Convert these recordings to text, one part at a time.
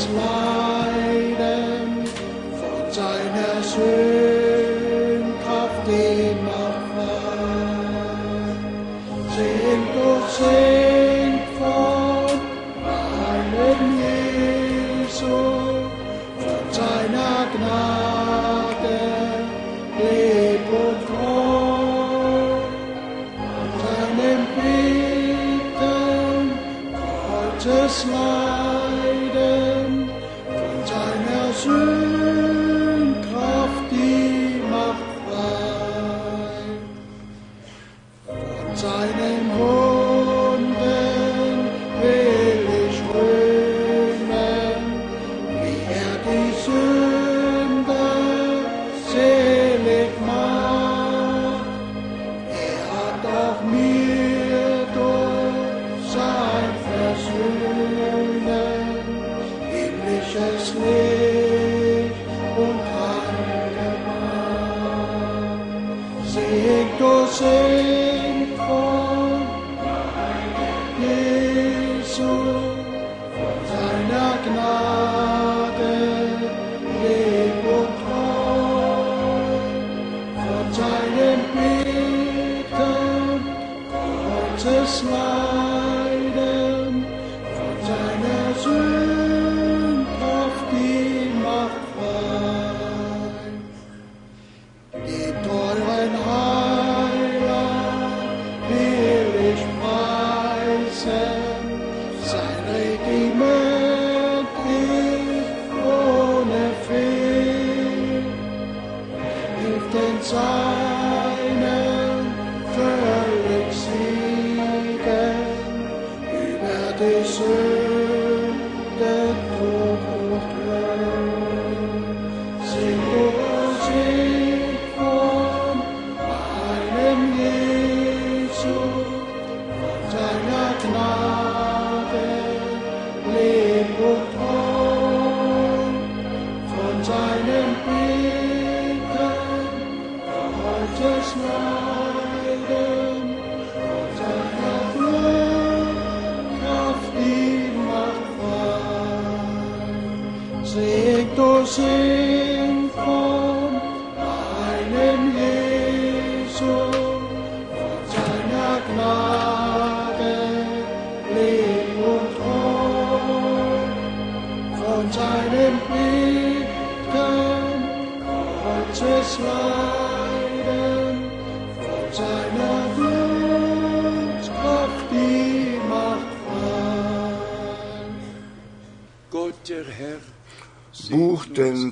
smile.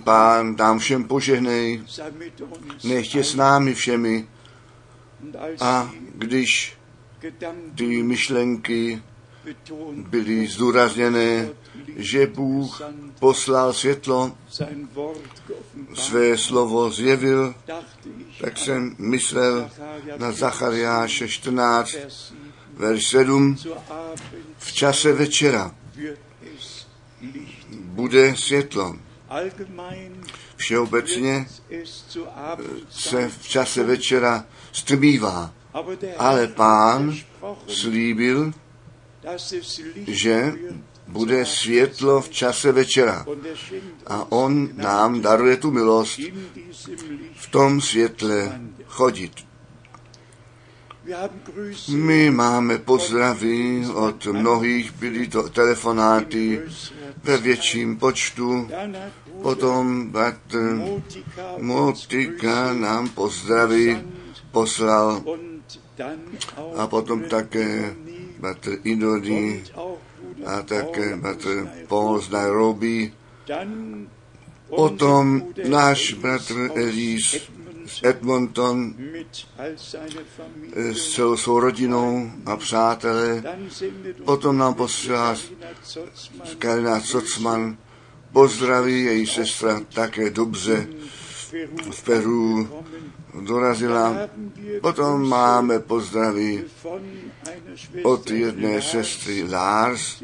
Pán, nám všem požehnej, sei mit uns. nech je s námi všemi. A když ty myšlenky byly zdůrazněné, že Bůh poslal světlo, své slovo zjevil, tak jsem myslel na Zachariáše 14, verš 7. zur Abend V čase večera bude světlo. Všeobecně se v čase večera der ale pán slíbil, že bude světlo v čase večera. er A on nám daruje tu milost v tom světle chodit. My máme pozdravy od mnohých, byly to telefonáty ve větším počtu. Potom bratr Motika nám pozdraví poslal a potom také bratr Bruder a také bratr Paul z Nairobi. Potom náš bratr Elís Edmonton eh, s celou svou rodinou a přátelé. Potom nám posílá Karina Socman pozdraví, její sestra také dobře v Peru dorazila. Potom máme pozdraví od jedné sestry Lars.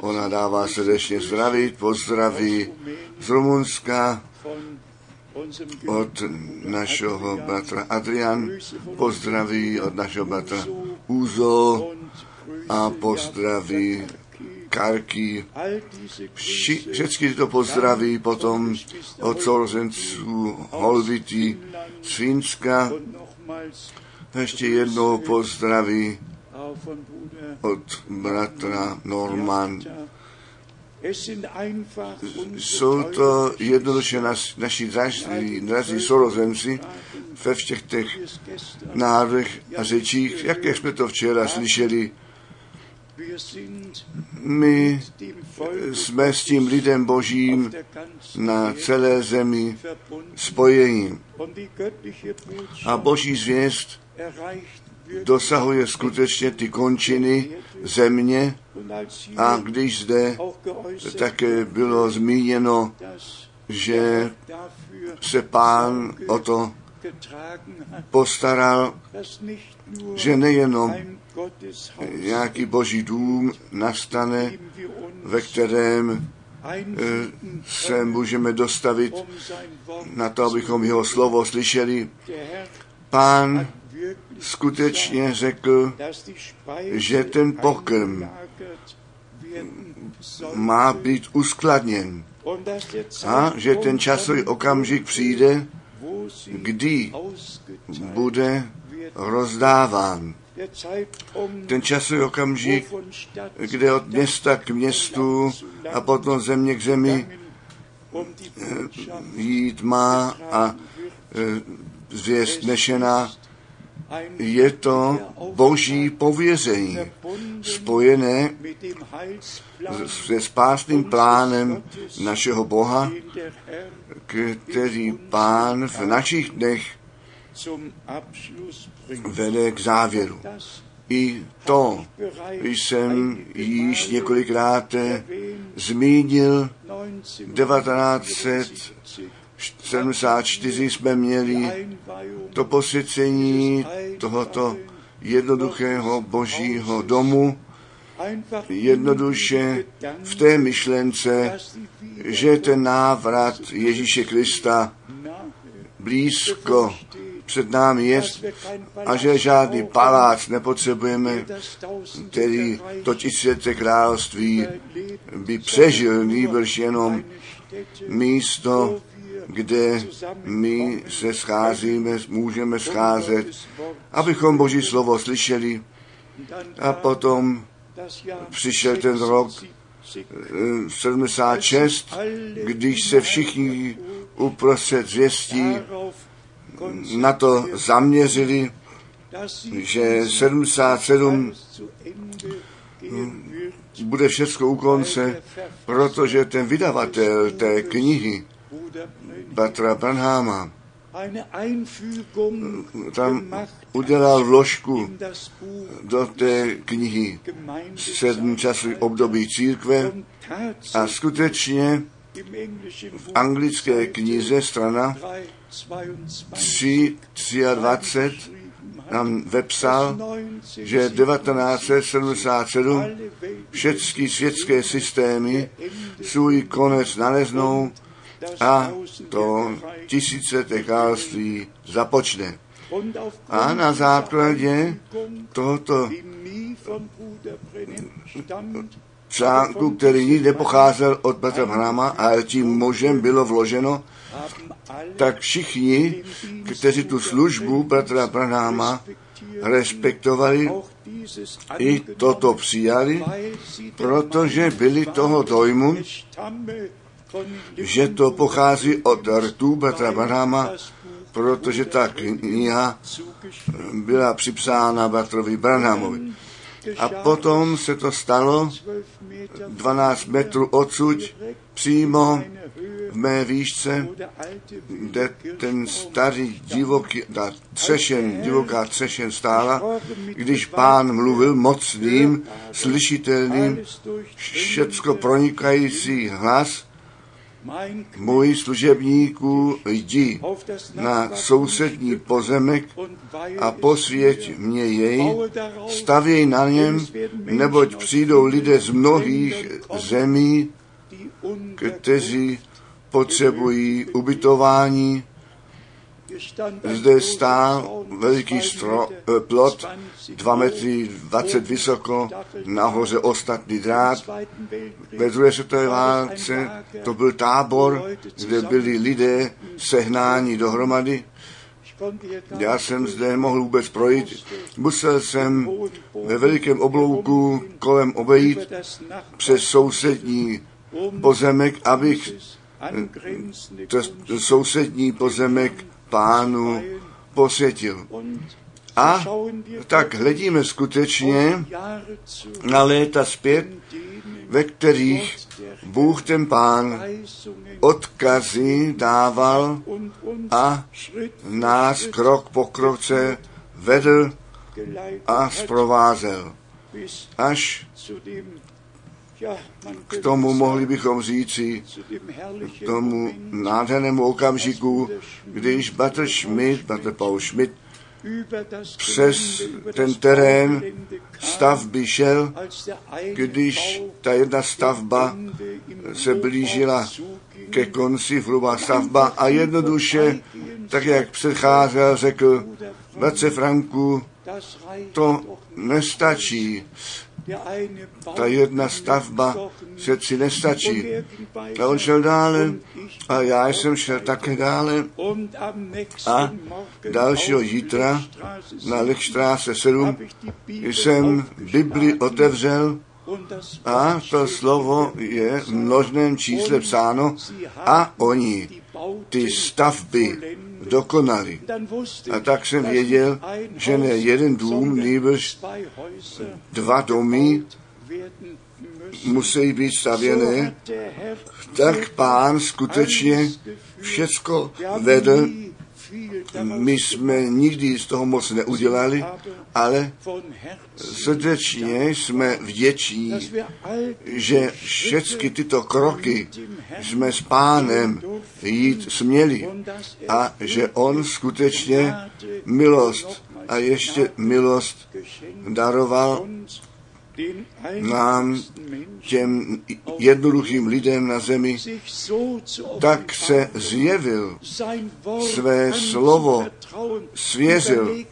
Ona dává srdečně zdravit, pozdraví z Rumunska od našeho bratra Adrian, pozdraví od našeho bratra Uzo a pozdraví Karky. Vši, všechny tyto pozdraví potom od sourozenců Holvity z nochmals Ještě jednou pozdraví od bratra Norman. Jsou to jednoduše nas, naši drazí, drazí sourozenci ve všech těch národech a řečích, jaké jsme to včera slyšeli. My jsme s tím lidem božím na celé zemi spojení. göttliche A boží zvěst. Dosahuje skutečně ty končiny země a když zde také bylo zmíněno, že se pán o to postaral, že nejenom nějaký boží dům nastane, ve kterém einfinden se můžeme dostavit na to, abychom jeho slovo slyšeli. Pán skutečně řekl, že ten pokrm má být uskladněn a že ten časový okamžik přijde, kdy bude rozdáván. Ten časový okamžik, kde od města k městu a potom země k zemi Botschaft jít má a e, zvěst nešená, je to boží pověření spojené se spásným plánem našeho Boha, který pán v našich dnech vede k závěru. I to jsem již několikrát zmínil. 1974 1974 jsme měli to posvěcení tohoto jednoduchého božího domu, jednoduše v té myšlence, že ten návrat Ježíše Krista blízko před námi je a že žádný palác nepotřebujeme, který to tisíce království by přežil, nýbrž jenom místo, kde my se scházíme, můžeme scházet, abychom Boží slovo slyšeli. A potom přišel ten rok eh, 76, když se všichni uprostřed zvěstí na to zaměřili, že 77 bude všechno u konce, protože ten vydavatel té knihy, Batra Branhama, tam udělal vložku do té knihy sedm časových období církve a skutečně v anglické knize strana 3, 23 nám vepsal, že 1977 všechny světské systémy svůj konec naleznou a to tisíce království započne. A na základě tohoto článku, který nikdy nepocházel od Petra Brahma, ale tím možem bylo vloženo, tak všichni, kteří tu službu Petra Brahma respektovali, i toto přijali, protože byli toho dojmu, že to pochází od rtů Petra Brahma, protože ta kniha byla připsána Batrovi Branhamovi. A potom se to stalo 12 metrů odsud, přímo v mé výšce, kde ten starý divoký, ta třešen, divoká třešen stála, když pán mluvil mocným, slyšitelným, všecko pronikající hlas, můj služebníku, jdi na sousední pozemek a posvěť mě jej, stavěj na něm, neboť přijdou lidé z mnohých zemí, kteří potřebují ubytování zde stál veliký stro, eh, plot, 2 metry 20 vysoko, nahoře ostatní drát. Ve druhé světové válce to byl tábor, kde byli lidé sehnáni dohromady. Já jsem zde mohl vůbec projít. Musel jsem ve velikém oblouku kolem obejít přes sousední pozemek, abych to sousední pozemek pánu posvětil. A tak hledíme skutečně na léta zpět, ve kterých Bůh ten pán odkazy dával a nás krok po kroce vedl a zprovázel. Až k tomu mohli bychom říci, k tomu nádhernému okamžiku, když Bater Schmidt, Bater Paul Schmidt, přes ten terén stavby šel, když ta jedna stavba se blížila ke konci, hrubá stavba a jednoduše, tak jak předcházel, řekl, bratře Franku, to nestačí ta jedna stavba přeci nestačí. A on šel dále. A já jsem šel také dále. A dalšího jítra na Lechstráse 7 jsem Bibli otevřel. A to slovo je v množném čísle psáno. A oni ty stavby dokonali. A tak jsem věděl, že ne jeden dům, nýbrž dva domy musí být stavěné, tak pán skutečně všecko vedl. My jsme nikdy z toho moc neudělali, ale srdečně jsme vděční, že všechny tyto kroky jsme s pánem jít směli a že on skutečně milost a ještě milost daroval nám, těm jednoduchým lidem na zemi, tak se zjevil, své slovo svěřil.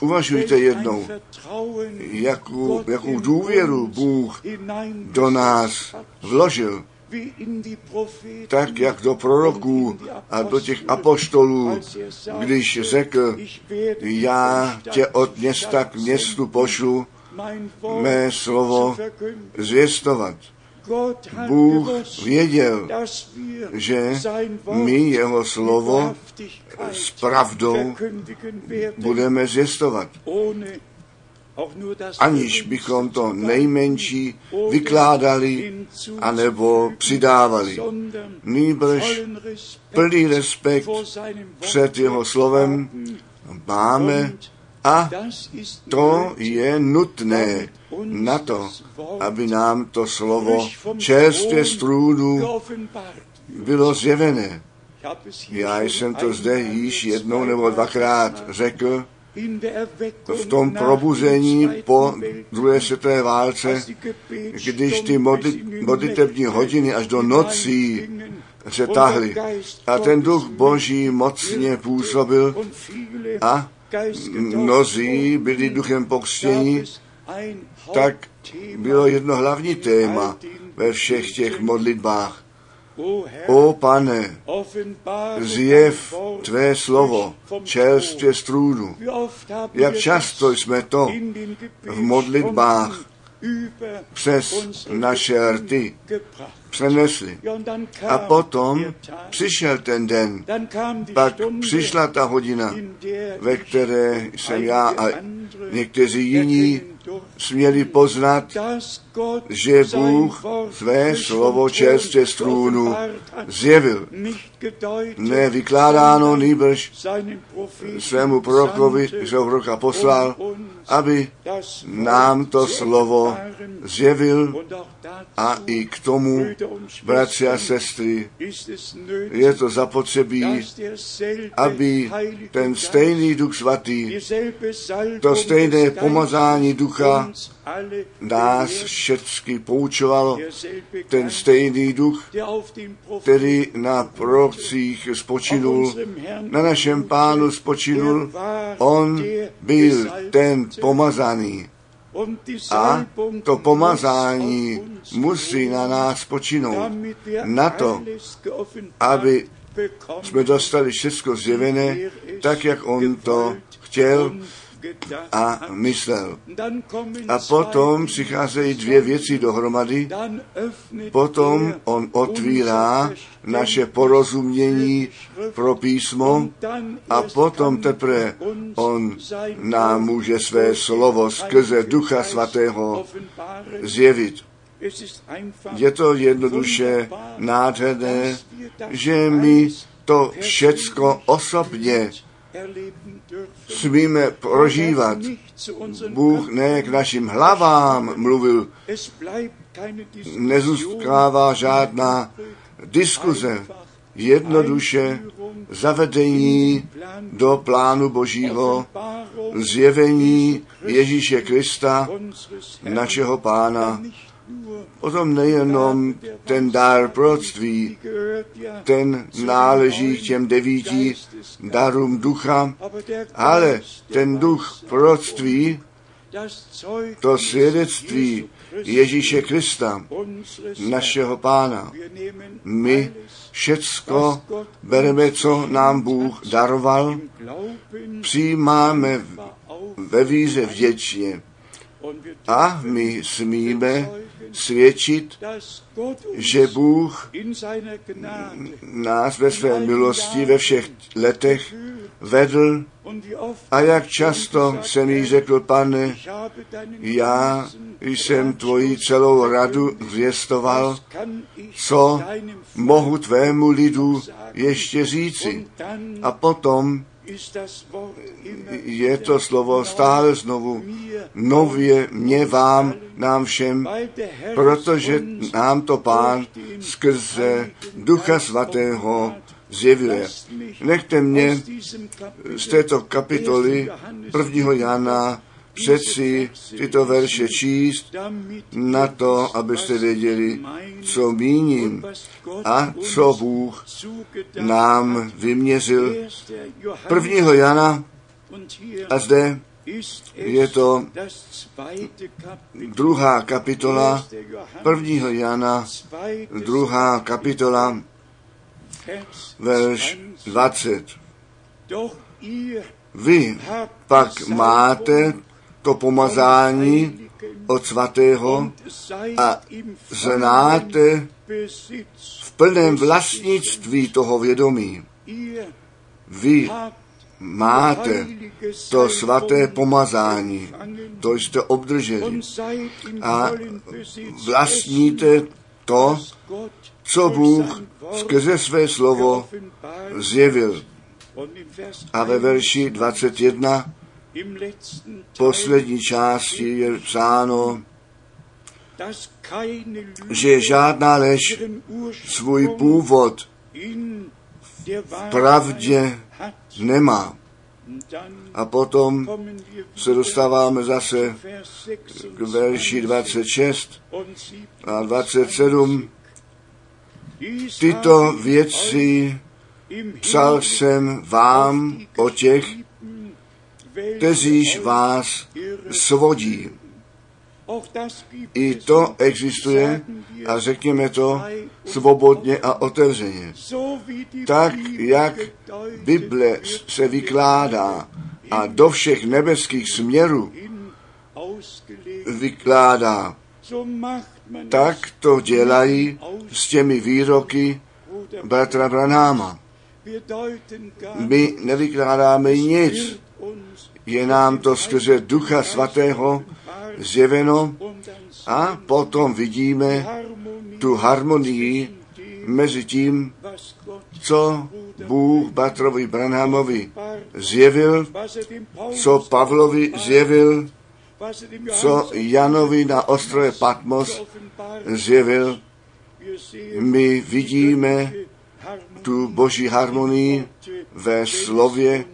Uvažujte jednou, jakou, jakou důvěru Bůh do nás vložil tak jak do proroků a do těch apoštolů, když řekl, já tě od města k městu pošlu, mé slovo zvěstovat. Bůh věděl, že my jeho slovo s pravdou budeme zvěstovat aniž bychom to nejmenší vykládali anebo přidávali. Nýbrž plný respekt před jeho slovem máme a to je nutné na to, aby nám to slovo čerstvě z trůnu bylo zjevené. Já jsem to zde již jednou nebo dvakrát řekl, v tom probuzení po druhé světové válce, když ty modlitební hodiny až do nocí se tahly a ten duch boží mocně působil a mnozí byli duchem pokřtění, tak bylo jedno hlavní téma ve všech těch modlitbách. O pane, zjev tvé slovo čerstvě z trůnu. Jak často jsme to v modlitbách přes naše rty přenesli. A potom přišel ten den, pak přišla ta hodina, ve které jsem já a někteří jiní směli poznat, že Bůh své slovo čerstvě z trůnu zjevil. Ne vykládáno, nýbrž svému prorokovi, že ho proroka poslal, aby nám to slovo zjevil a i k tomu, bratři a sestry, je to zapotřebí, aby ten stejný duch svatý, to stejné pomazání ducha, ducha nás všechny poučoval ten stejný duch, který na prorocích spočinul, na našem pánu spočinul. On byl ten pomazaný. A to pomazání musí na nás počinout. Na to, aby jsme dostali všechno zjevené, tak, jak on to chtěl a myslel. A potom přicházejí dvě věci dohromady. Potom on otvírá naše porozumění pro písmo a potom teprve on nám může své slovo skrze Ducha Svatého zjevit. Je to jednoduše nádherné, že my to všecko osobně smíme prožívat. Bůh ne k našim hlavám mluvil, nezůstává žádná diskuze, jednoduše zavedení do plánu Božího, zjevení Ježíše Krista, našeho pána. Potom nejenom ten dár proroctví, ten náleží těm devíti darům ducha, ale ten duch proroctví, to svědectví Ježíše Krista, našeho pána. My všecko bereme, co nám Bůh daroval, přijímáme ve víře vděčně. A my smíme svědčit, že Bůh nás ve své milosti ve všech letech vedl a jak často jsem jí řekl, pane, já jsem tvoji celou radu zvěstoval, co mohu tvému lidu ještě říci. A potom je to slovo stále znovu nově mě, vám, nám všem, protože nám to Pán skrze Ducha Svatého zjevuje. Nechte mě z této kapitoly 1. Jana přeci tyto verše číst na to, abyste věděli, co míním a co Bůh nám vyměřil. 1. Jana a zde je to druhá kapitola 1. Jana, druhá kapitola, verš 20. Vy pak máte to pomazání od svatého a znáte v plném vlastnictví toho vědomí. Vy máte to svaté pomazání, to jste obdrželi a vlastníte to, co Bůh skrze své slovo zjevil. A ve verši 21 poslední části je psáno, že žádná lež svůj původ v pravdě nemá. A potom se dostáváme zase k verši 26 a 27. Tyto věci psal jsem vám o těch, kteříž vás svodí. I to existuje a řekněme to svobodně a otevřeně. Tak, jak Bible se vykládá a do všech nebeských směrů vykládá, tak to dělají s těmi výroky bratra Branáma. My nevykládáme nic, je nám to skrze Ducha Svatého zjeveno a potom vidíme tu harmonii mezi tím, co Bůh Batrovi Branhamovi zjevil, co Pavlovi zjevil, co Janovi na ostrově Patmos zjevil. My vidíme tu boží harmonii ve slově,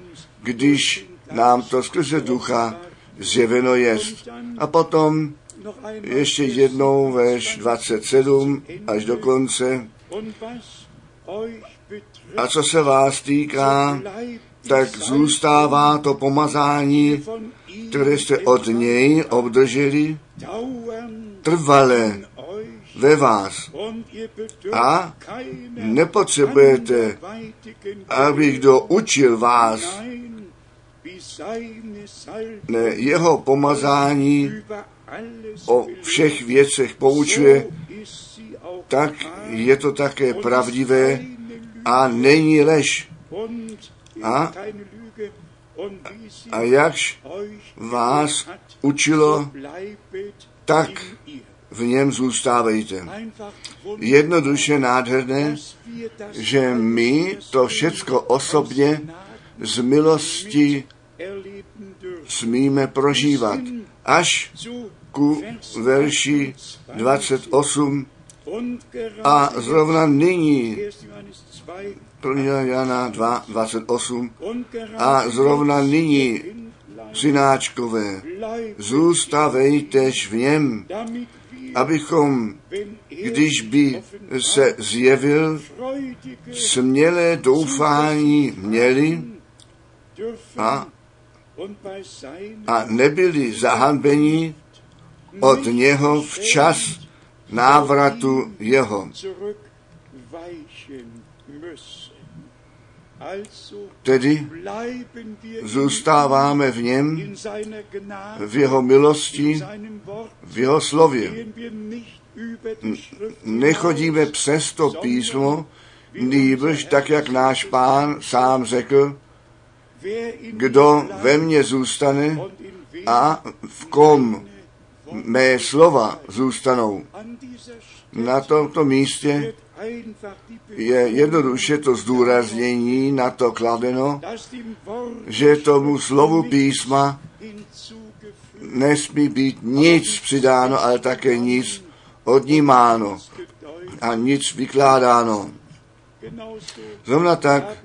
když nám to skrze ducha zjeveno jest. A potom ještě jednou verš 27 až do konce. A co se vás týká, tak zůstává to pomazání, které jste od něj obdrželi, trvale ve vás. A nepotřebujete, aby kdo učil vás, jeho pomazání o všech věcech poučuje, tak je to také pravdivé a není lež. A? A jakž vás učilo, tak v něm zůstávejte. Jednoduše nádherné, že my to všecko osobně z milosti. Smíme prožívat. Až ku verši 28 und gerade a zrovna nyní 1. Johannes 2 1. Jana 2, 28 und gerade a zrovna nyní synáčkové, zůstavejtež v něm, abychom, když by se zjevil, smělé doufání měli a, a nebyli zahanbeni od něho včas návratu jeho. Tedy zůstáváme v něm, v jeho milosti, v jeho slově. Nechodíme přes to písmo, nýbrž tak, jak náš pán sám řekl, kdo ve mně zůstane a v kom mé slova zůstanou. Na tomto místě je jednoduše to zdůraznění na to kladeno, že tomu slovu písma nesmí být nic přidáno, ale také nic odnímáno a nic vykládáno. Zrovna tak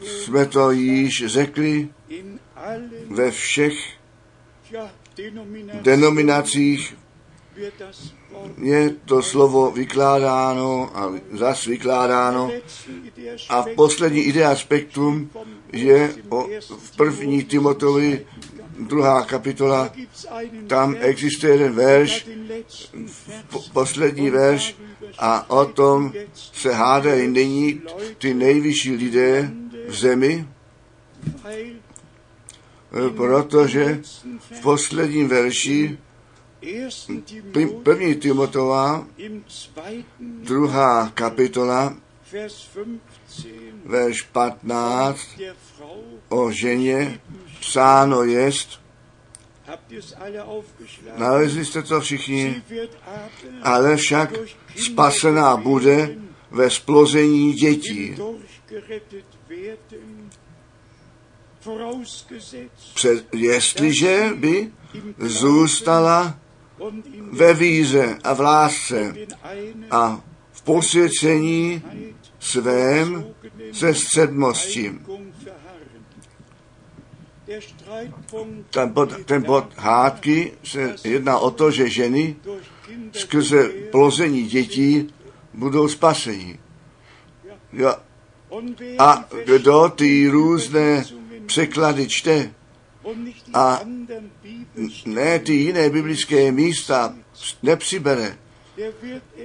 jsme to již řekli ve všech denominacích je to slovo vykládáno a zas vykládáno. A poslední idea spektrum je o, v první Timotovi druhá kapitola. Tam existuje jeden verš, poslední verš a o tom se hádají nyní ty nejvyšší lidé v zemi, protože v posledním verši 1. pr- Timotheus první Timotová druhá kapitola, Vers 15 verš 15 der Frau o ženě psáno jest, nalezli jste to všichni, ale však spasená bude ve splození dětí. Před, jestliže by zůstala ve víze a v lásce a v posvěcení svém se středmostí. Ten bod, ten bod hádky se jedná o to, že ženy skrze plození dětí budou spasení. Jo. A kdo ty různé překlady čte, a ne ty jiné biblické místa nepřibere,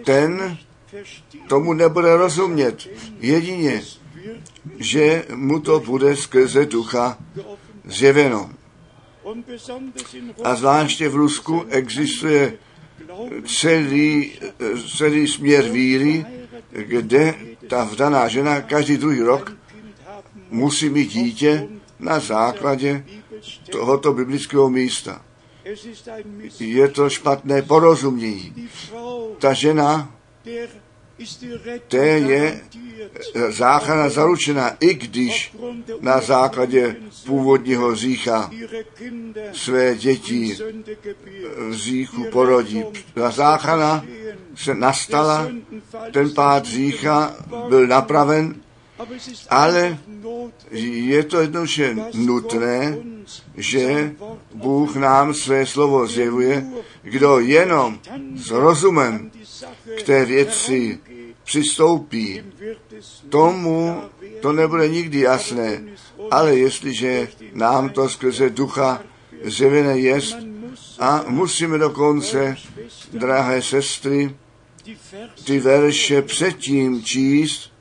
ten tomu nebude rozumět. Jedině, že mu to bude skrze ducha. Zjeveno. A zvláště v Rusku existuje celý, celý směr víry, kde ta vdaná žena každý druhý rok musí mít dítě na základě tohoto biblického místa. Je to špatné porozumění. Ta žena, té je záchrana zaručena, i když na základě původního řícha své děti v říchu porodí. Ta záchrana se nastala, ten pád řícha byl napraven, ale je to jednoduše nutné, že Bůh nám své slovo zjevuje, kdo jenom s rozumem k té věci přistoupí, tomu to nebude nikdy jasné, ale jestliže nám to skrze ducha zjevené jest, a musíme dokonce, drahé sestry, ty verše předtím číst,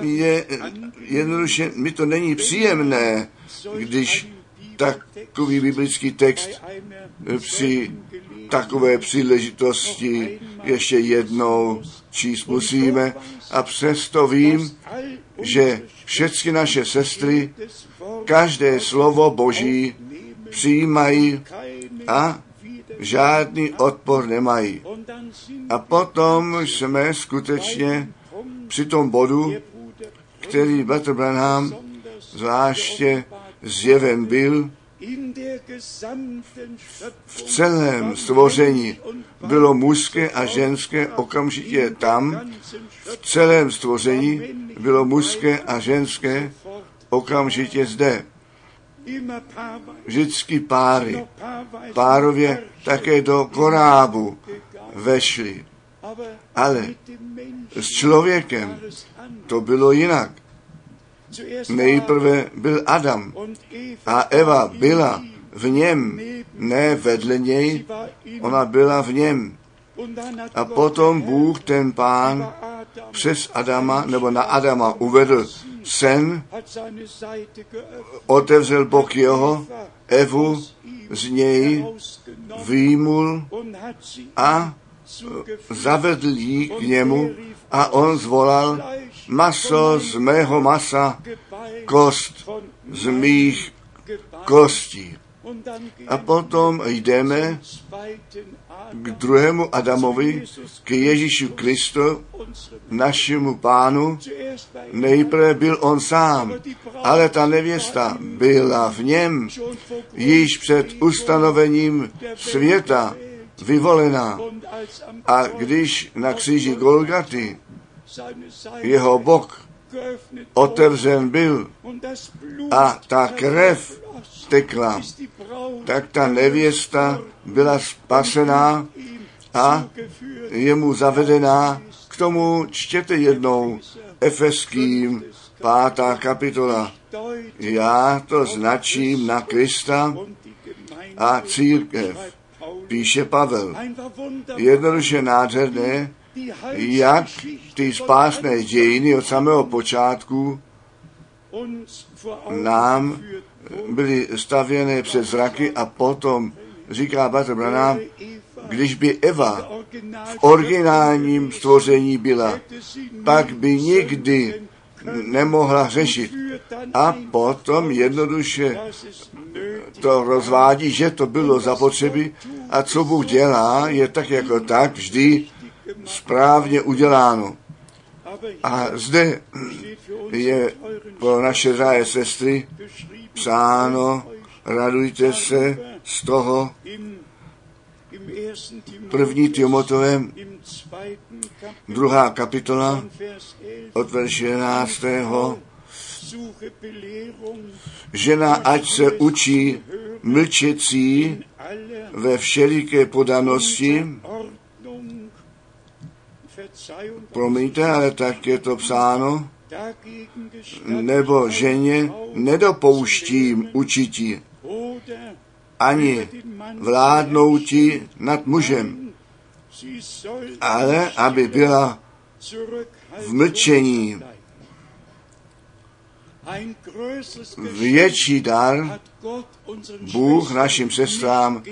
je jednoduše, mi to není příjemné, když takový biblický text při takové příležitosti ještě jednou číst musíme a přesto vím, že všechny naše sestry každé slovo Boží přijímají a žádný odpor nemají. A potom jsme skutečně při tom bodu, který Bratr Branham zvláště zjeven byl, v celém stvoření bylo mužské a ženské okamžitě tam, v celém stvoření bylo mužské a ženské okamžitě zde. Vždycky páry, párově také do korábu vešli. Ale s člověkem to bylo jinak. Nejprve byl Adam a Eva byla v něm, ne vedle něj, ona byla v něm. A potom Bůh, ten pán, přes Adama, nebo na Adama uvedl sen, otevřel bok jeho, Evu z něj výmul a zavedl jí k němu a on zvolal maso z mého masa, kost z mých kostí. A potom jdeme k druhému Adamovi, k Ježíšu Kristu, našemu pánu. Nejprve byl on sám, ale ta nevěsta byla v něm již před ustanovením světa vyvolená. A když na kříži Golgaty jeho bok otevřen byl a ta krev tekla, tak ta nevěsta byla spasená a je mu zavedená. K tomu čtěte jednou Efeským pátá kapitola. Já to značím na Krista a církev, píše Pavel. Jednoduše nádherné, jak ty spásné dějiny od samého počátku nám byly stavěny před zraky a potom, říká Bratr Branham, když by Eva v originálním stvoření byla, pak by nikdy nemohla řešit. A potom jednoduše to rozvádí, že to bylo zapotřebí a co Bůh dělá, je tak jako tak vždy správně uděláno. A zde je pro naše drahé sestry psáno, radujte se z toho, první Timotovém, druhá kapitola, od verše 11. Žena, ať se učí mlčecí ve všeliké podanosti, promiňte, ale tak je to psáno, nebo ženě nedopouštím učití, ani vládnouti nad mužem, ale aby byla v mlčení. Větší dar Bůh našim sestrám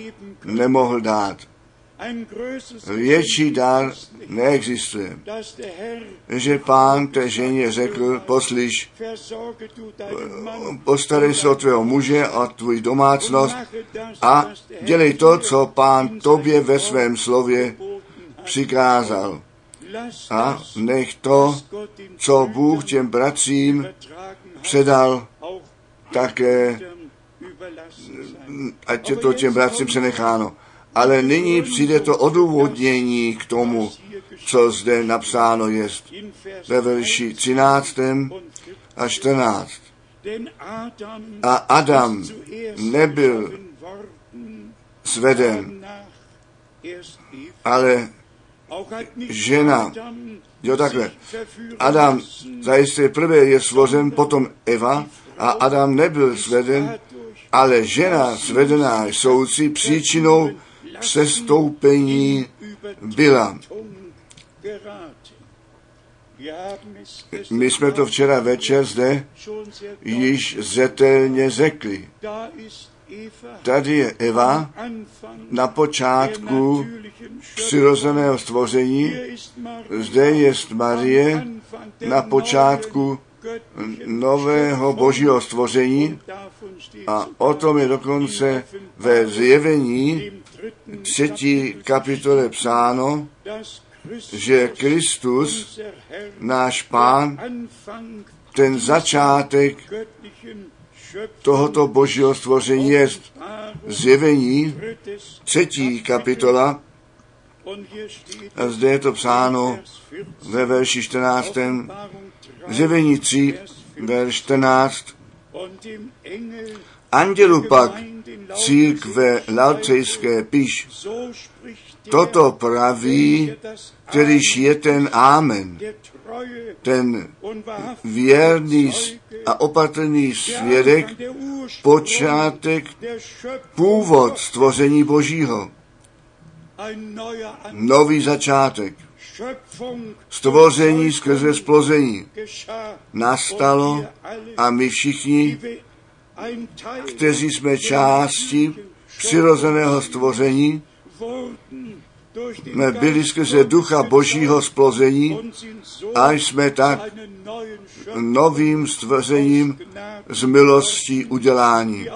nemohl dát. Větší dar neexistuje. Že pán té ženě řekl, poslyš, postarej se o tvého muže a tvůj domácnost a dělej to, co pán tobě ve svém slově přikázal. A nech to, co Bůh těm bratřím předal, také, ať je to těm bratřím přenecháno. Ale nyní přijde to odůvodnění k tomu, co zde napsáno je ve verši 13. a 14. Denn Adam A Adam nebyl sveden, ale žena, jo takhle, Adam zajisté prvé je složen, potom Eva a Adam nebyl sveden, ale žena svedená souci příčinou přestoupení byla. My jsme to včera večer zde již zetelně řekli. Tady je Eva na počátku přirozeného stvoření, zde je Marie na počátku nového božího stvoření a o tom je dokonce ve zjevení třetí kapitole psáno, že Kristus, náš pán, ten začátek tohoto božího stvoření je zjevení třetí kapitola a zde je to psáno Vers 14, ve verši 14. Offenbarung 3, Zjevení 3, verš 14. und dem Engel Andělu pak církve Lautejské píš, toto praví, kterýž je ten Amen, ten věrný a opatrný svědek, počátek, původ stvoření Božího, nový začátek, stvoření skrze splození. Nastalo a my všichni, kteří jsme části přirozeného stvoření, jsme byli skrze ducha Božího splození a jsme tak novým stvořením z milostí udělání.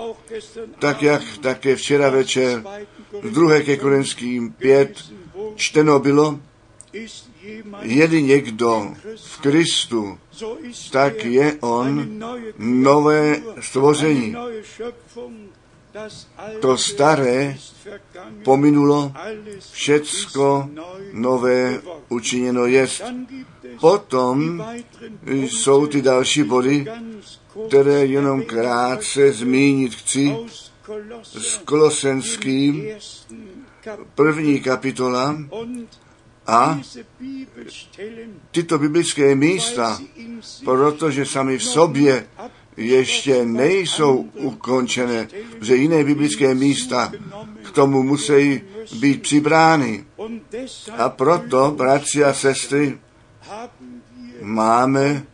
Tak jak také včera večer z 2. ke Korinským 5 čteno bylo, je někdo v Kristu, tak je on nové stvoření. To staré pominulo, všecko nové učiněno jest. Potom jsou ty další body, které jenom krátce zmínit chci. S Kolosenským první kapitola a tyto biblické místa, protože sami v sobě ještě nejsou ukončené, že jiné biblické místa k tomu musí být přibrány. A proto, bratři a sestry, máme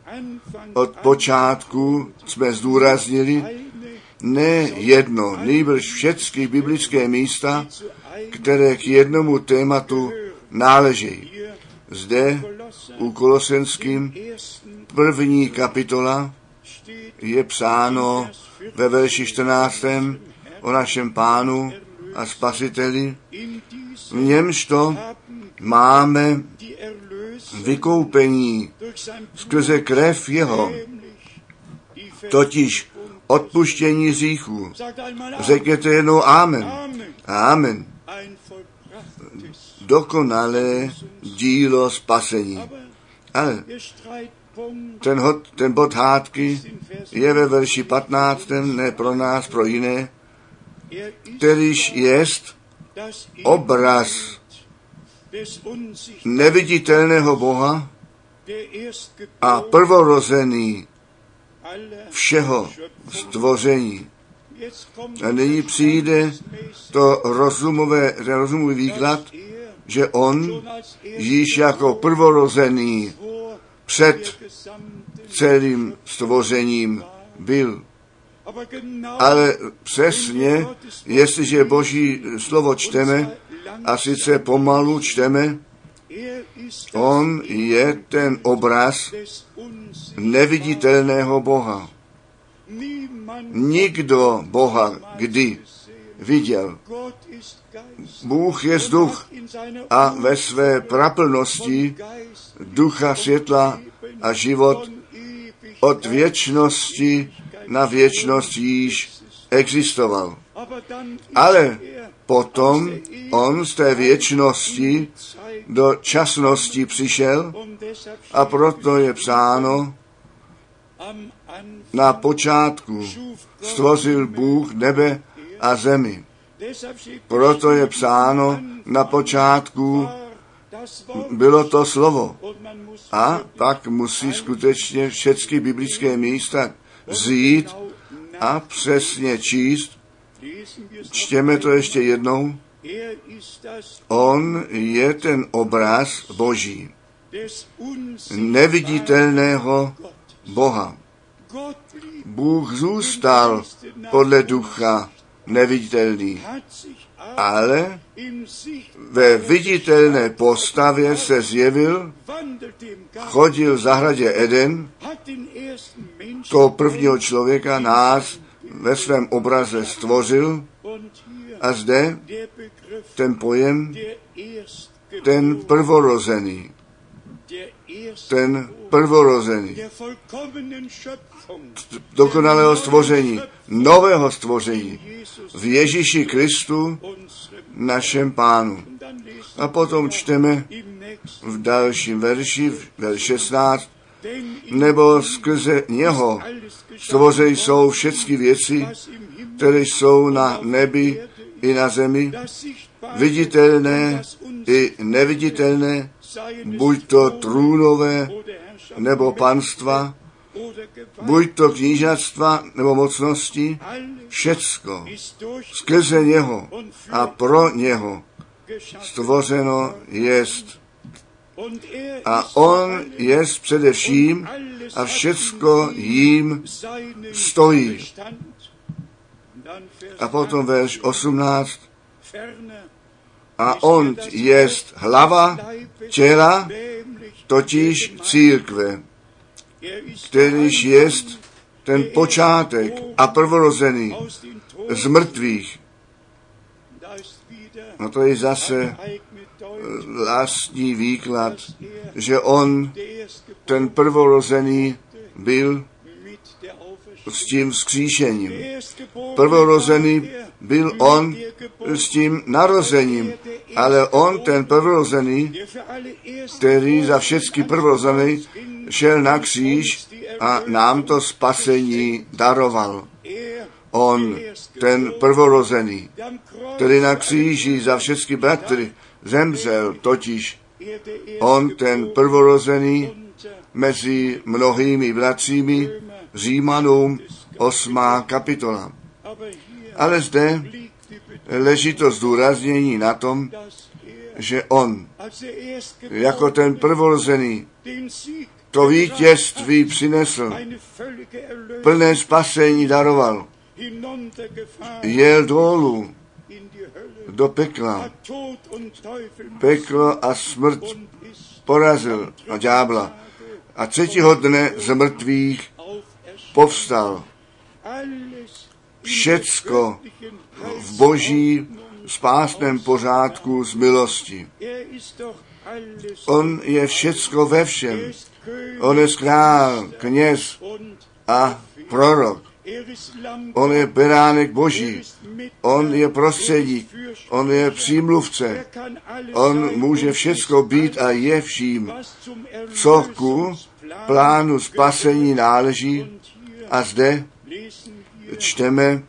od počátku, jsme zdůraznili, ne jedno, nejbrž všechny biblické místa, které k jednomu tématu náležejí. Zde u Kolosenským první kapitola je psáno ve verši 14. o našem pánu a spasiteli, v němž to máme vykoupení skrze krev jeho, totiž odpuštění Amen. Řekněte jednou Amen. Amen. Dokonalé dílo spasení. Ale ten, hod, ten bod hádky je ve verši 15. ne pro nás, pro jiné, Er kterýž jest obraz neviditelného Boha a prvorozený všeho stvoření. A nyní přijde to rozumové, rozumový výklad, že on již jako prvorozený vor před celým stvořením byl. Ale přesně, jestliže Boží slovo čteme, a sice pomalu čteme, on je ten obraz neviditelného Boha. Nikdo Boha kdy viděl. Bůh je duch a ve své praplnosti ducha světla a život od věčnosti na věčnost již existoval. Ale potom on z té věčnosti do časnosti přišel a proto je psáno, Na počátku stvořil Bůh nebe a zemi. Proto je psáno, na počátku bylo to slovo. A pak musí skutečně všechny biblické místa vzít a přesně číst. Čtěme to ještě jednou. On je ten obraz Boží, neviditelného. Boha. Bůh zůstal podle ducha neviditelný, ale ve viditelné postavě se zjevil, chodil v zahradě Eden, toho prvního člověka nás ve svém obraze stvořil a zde ten pojem, ten prvorozený, ten prvorozený, dokonalého stvoření, nového stvoření v Ježíši Kristu, našem pánu. A potom čteme v dalším verši, verš 16, denn ihm nebo skrze něho stvořeny jsou všechny věci, které jsou na nebi i na zemi, viditelné i neviditelné, buď to trůnové nebo panstva, buď to knížatstva nebo mocnosti, všecko skrze něho a pro něho stvořeno jest. A on jest především a všecko jím stojí. A potom verš 18. Ferner A on jest hlava těla, totiž církve, kterýž jest ten počátek a prvorozený z mrtvých. No to je zase Deutung, vlastní výklad, že on, ten prvorozený, byl s tím vzkříšením. Prvorozený byl on s tím narozením, ale on, ten prvorozený, který za všechny prvorozený šel na kříž a nám to spasení daroval. On, ten prvorozený, který na kříži za všechny bratry zemřel, totiž on, ten prvorozený, mezi mnohými bratřími, Římanům, osmá kapitola. Ale zde leží to zdůraznění na tom, že on, jako ten prvorozený, to vítězství přinesl, plné spasení daroval, jel dolů do pekla, peklo a smrt porazil a ďábla. A třetího dne z mrtvých povstal. Všecko v boží spásném pořádku z milosti. On je všecko ve všem. On je král, kněz a prorok. On je beránek er boží. On je prostředník. On je přímluvce. On může všecko být a je vším, co ku plánu spasení náleží. A zde čteme,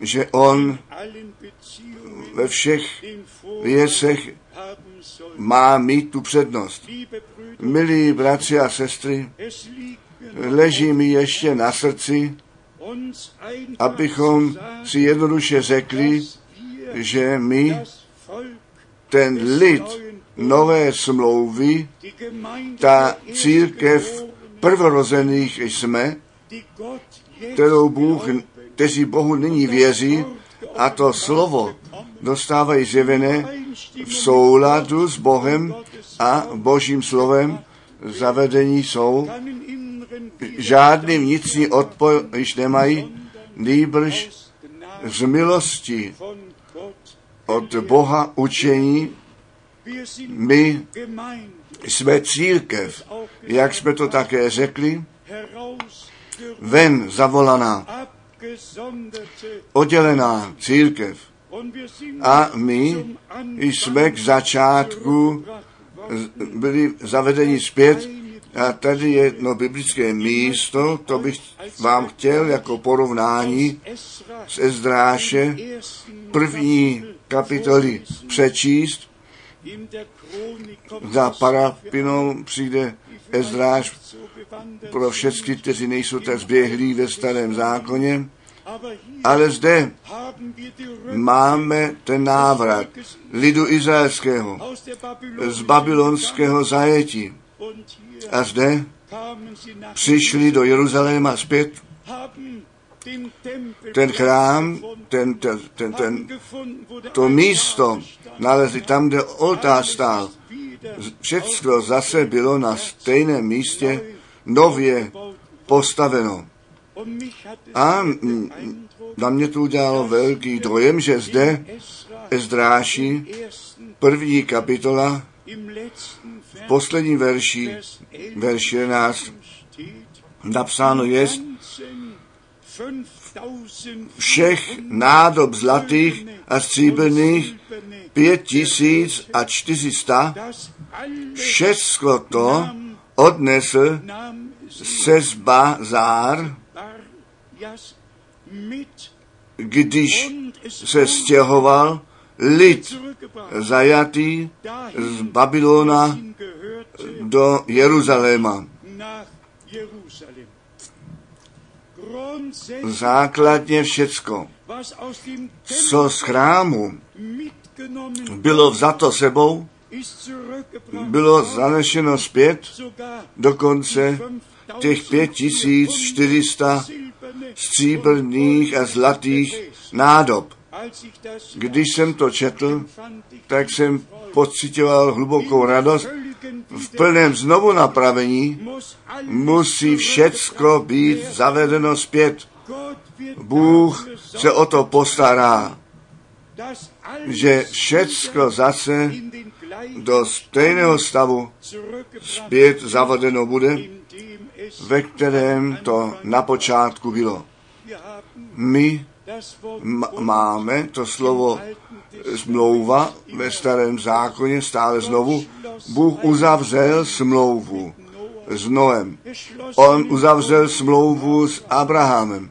že on ve všech věcech má mít tu přednost. Milí bratři a sestry, leží mi ještě na srdci, abychom si jednoduše řekli, že my, ten lid nové smlouvy, ta církev prvorozených jsme, kterou Bůh, kteří Bohu nyní věří, a to slovo dostávají zjevené v souladu s Bohem a Božím slovem, zavedení jsou, žádný vnitřní odpor již nemají, nýbrž z milosti od Boha učení, my jsme církev, jak jsme to také řekli, ven zavolaná, oddělená církev. A my jsme k začátku byli zavedeni zpět A tady je jedno biblické místo, to bych vám chtěl jako porovnání z Ezdráše první kapitoly přečíst. Za parapinou přijde Ezdráš pro všechny, kteří nejsou tak zběhlí ve starém zákoně. Ale zde máme ten návrat lidu izraelského z babylonského zajetí. A zde přišli do Jeruzaléma zpět. Ten chrám, ten, ten, ten, ten, to místo nalezli tam, kde oltář stál. Všechno zase bylo na stejném místě nově postaveno. A na mě to udělalo velký dojem, že zde Ezdráši, první kapitola, v poslední verši, verš 11, napsáno je, všech nádob zlatých a stříbrných pět tisíc a čtyřista, všecko to odnesl Sesbazár, když se stěhoval lid zajatý z Babylona do Jeruzaléma. Základně všecko, co z chrámu bylo vzato sebou, bylo zanešeno zpět, dokonce těch 5400 stříbrných a zlatých nádob. Když jsem to četl, tak jsem pocitoval hlubokou radost. V plném znovu napravení musí všecko být zavedeno zpět. Bůh se o to postará, že všecko zase do stejného stavu zpět zavedeno bude, ve kterém to na počátku bylo. My máme to slovo smlouva ve starém zákoně stále znovu. Bůh uzavřel smlouvu s Noem. On uzavřel smlouvu s Abrahamem.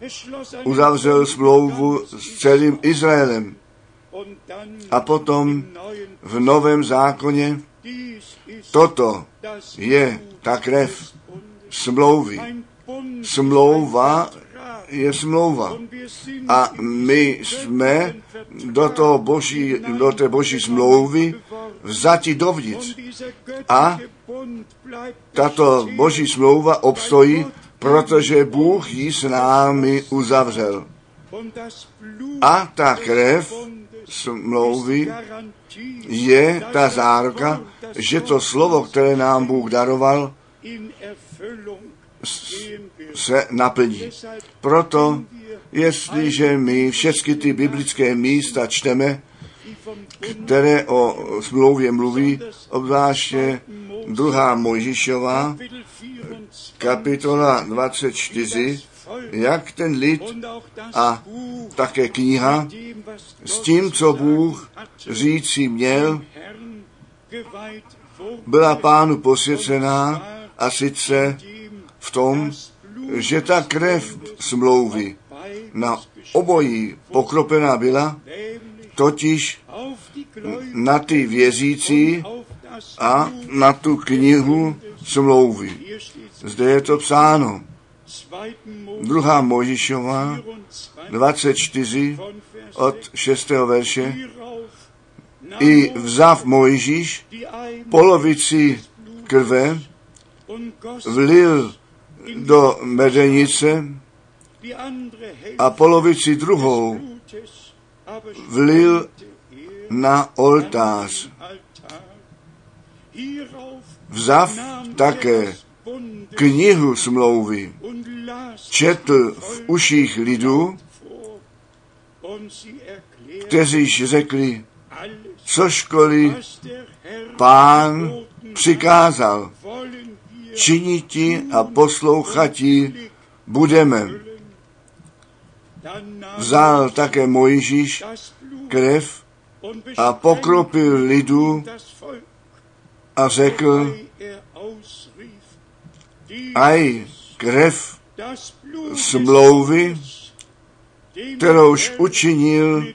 Uzavřel smlouvu s celým Izraelem. A potom v Novém zákoně toto je ta krev smlouvy. Smlouva je smlouva. A my jsme do, toho boží, do té boží smlouvy vzati dovnitř. A tato boží smlouva obstojí, protože Bůh ji s námi uzavřel. A ta krev smlouvy je ta záruka, že to slovo, které nám Bůh daroval, se naplní. Proto, jestliže my všechny ty biblické místa čteme, které o smlouvě mluví, obzvláště druhá Mojžišová, kapitola 24, jak ten lid a také kniha s tím, co Bůh říci měl, byla pánu posvěcená a sice v tom, že ta krev smlouvy na obojí pokropená byla, totiž na ty věřící a na tu knihu smlouvy. Zde je to psáno. Druhá Možišová 24 od 6. verše. I vzav Mojžíš polovici krve vlil do medenice a polovici druhou vlil na oltář. Vzav také knihu smlouvy, četl v uších lidu, kteříž řekli, co školy pán přikázal, činiti a poslouchati budeme. Vzal také Mojžíš krev a pokropil lidu a řekl, aj krev smlouvy, kterouž učinil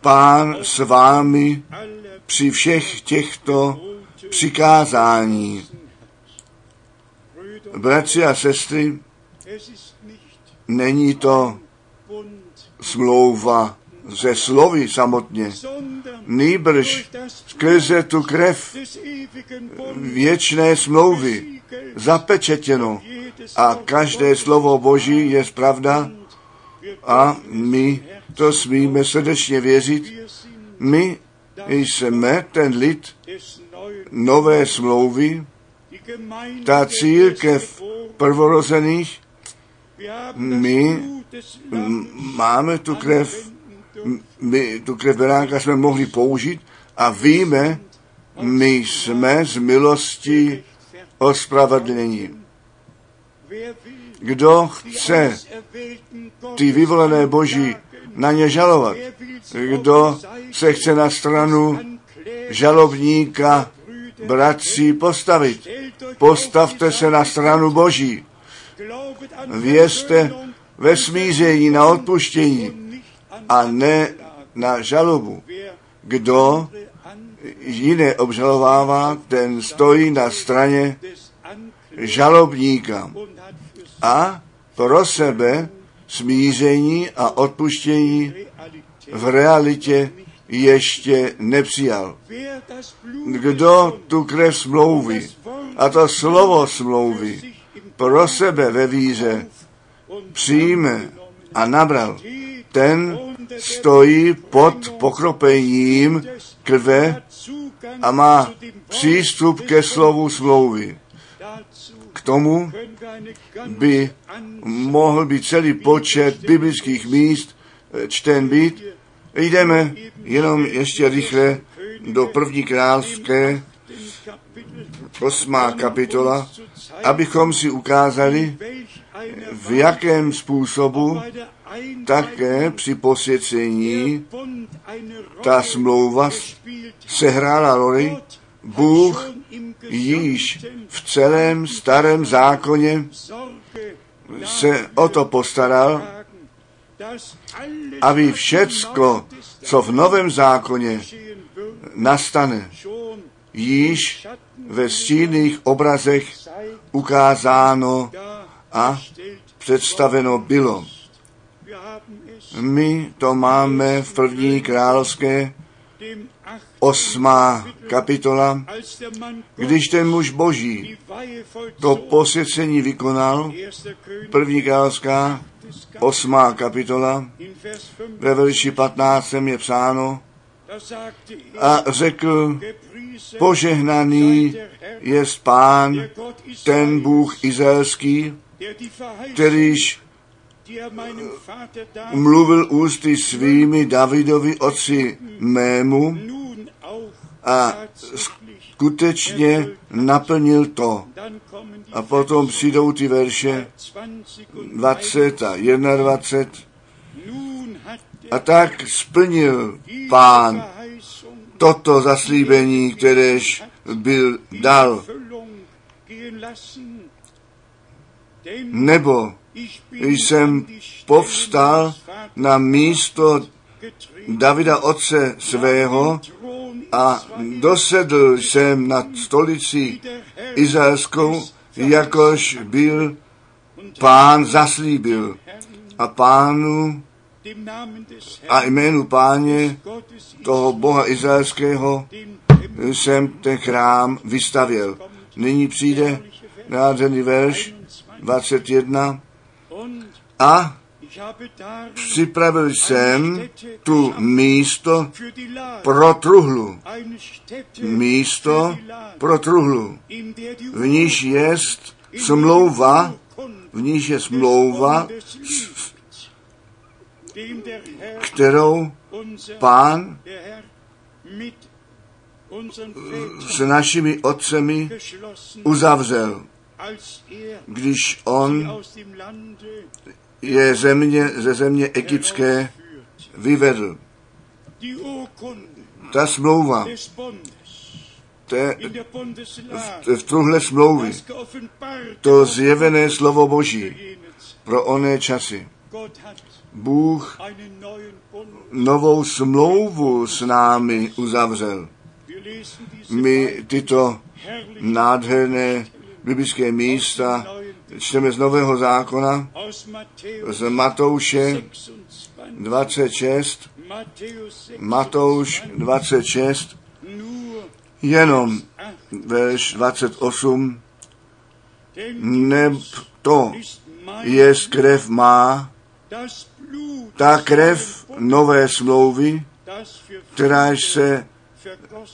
pán s vámi při všech těchto přikázání. Bratři a sestry, není to smlouva ze slovy samotně, nýbrž skrze tu krev věčné smlouvy zapečetěno a každé slovo Boží je pravda a my to smíme srdečně věřit. My jsme ten lid nové smlouvy, ta církev prvorozených, my máme tu krev, my tu krev beránka jsme mohli použít a víme, my jsme z milosti ospravedlnění. Kdo chce ty vyvolené Boží na ně žalovat? Kdo se chce na stranu žalobníka bratří postavit? Postavte se na stranu Boží. Versöhnung ve smíření na odpuštění a ne na žalobu. Kdo jiné obžalovává, ten stojí na straně žalobníka a pro sebe smíření a odpuštění v realitě ještě nepřijal. Kdo tu krev smlouvy a to slovo smlouvy pro sebe ve víře přijme a nabral, ten stojí pod pokropením krve a má přístup ke slovu smlouvy. K tomu by mohl být celý počet biblických míst čten být. Jdeme jenom ještě rychle do první královské osmá kapitola, abychom si ukázali, v jakém způsobu také při posvěcení ta smlouva sehrála roli. Bůh již v celém starém zákoně se o to postaral, aby všecko, co v novém zákoně nastane, již ve stínných obrazech ukázáno a představeno bylo. My to máme v první královské osmá kapitola, když ten muž boží to posvěcení vykonal, první královská osmá kapitola, ve verši 15 je psáno, a řekl, požehnaný je pán, ten Bůh izraelský, kterýž mluvil ústy svými Davidovi otci mému a skutečně naplnil to. A potom přijdou ty verše 20 a 21. A tak splnil pán toto zaslíbení, kteréž byl dal. Nebo jsem povstal na místo Davida otce svého a dosedl jsem nad stolici izraelskou, jakož byl pán zaslíbil. A pánu a jménu páně toho Boha izraelského jsem ten chrám vystavěl. Nyní přijde nádherný verš 21 a připravil jsem tu místo pro truhlu. Místo pro truhlu. V níž je smlouva, v níž je smlouva, kterou pán s našimi otcemi uzavřel, když on je země, ze země egyptské vyvedl. Ta smlouva té, Bundeslage v, v tuhle geoffenbarte to zjevené slovo Boží pro oné časy. Bůh novou smlouvu s námi uzavřel. My tyto nádherné biblické místa čteme z Nového zákona, z Matouše 26. 26, Matthäus 6, Matouš 26, nur jenom verš 28, denn neb to jest krev má, ta krev nové smlouvy, kteráž se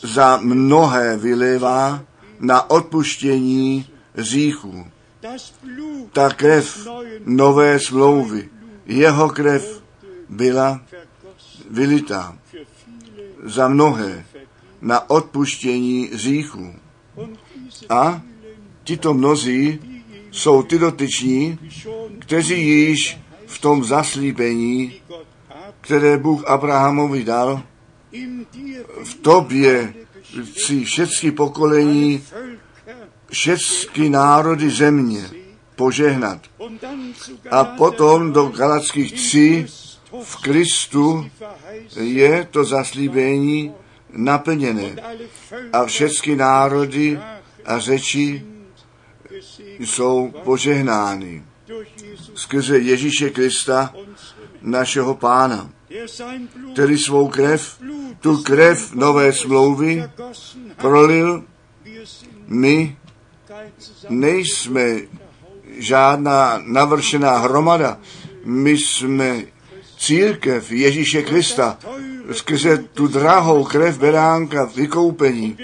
za mnohé vylévá na odpuštění Blut Ta krev nové smlouvy, jeho krev byla vylitá za mnohé na odpuštění diese A tito mnozí jsou ty dotyční, kteří již v tom zaslíbení, které Bůh Abrahamovi dal, v tobě si všechny pokolení, všechny národy země požehnat. A potom do Galackých in 3 Christus v Kristu je to zaslíbení naplněné. A všechny národy a řeči jsou požehnány skrze Ježíše Krista, našeho pána, který svou krev, tu krev nové smlouvy prolil. My nejsme žádná navršená hromada. My jsme církev Ježíše Krista skrze tu drahou krev beránka vykoupení.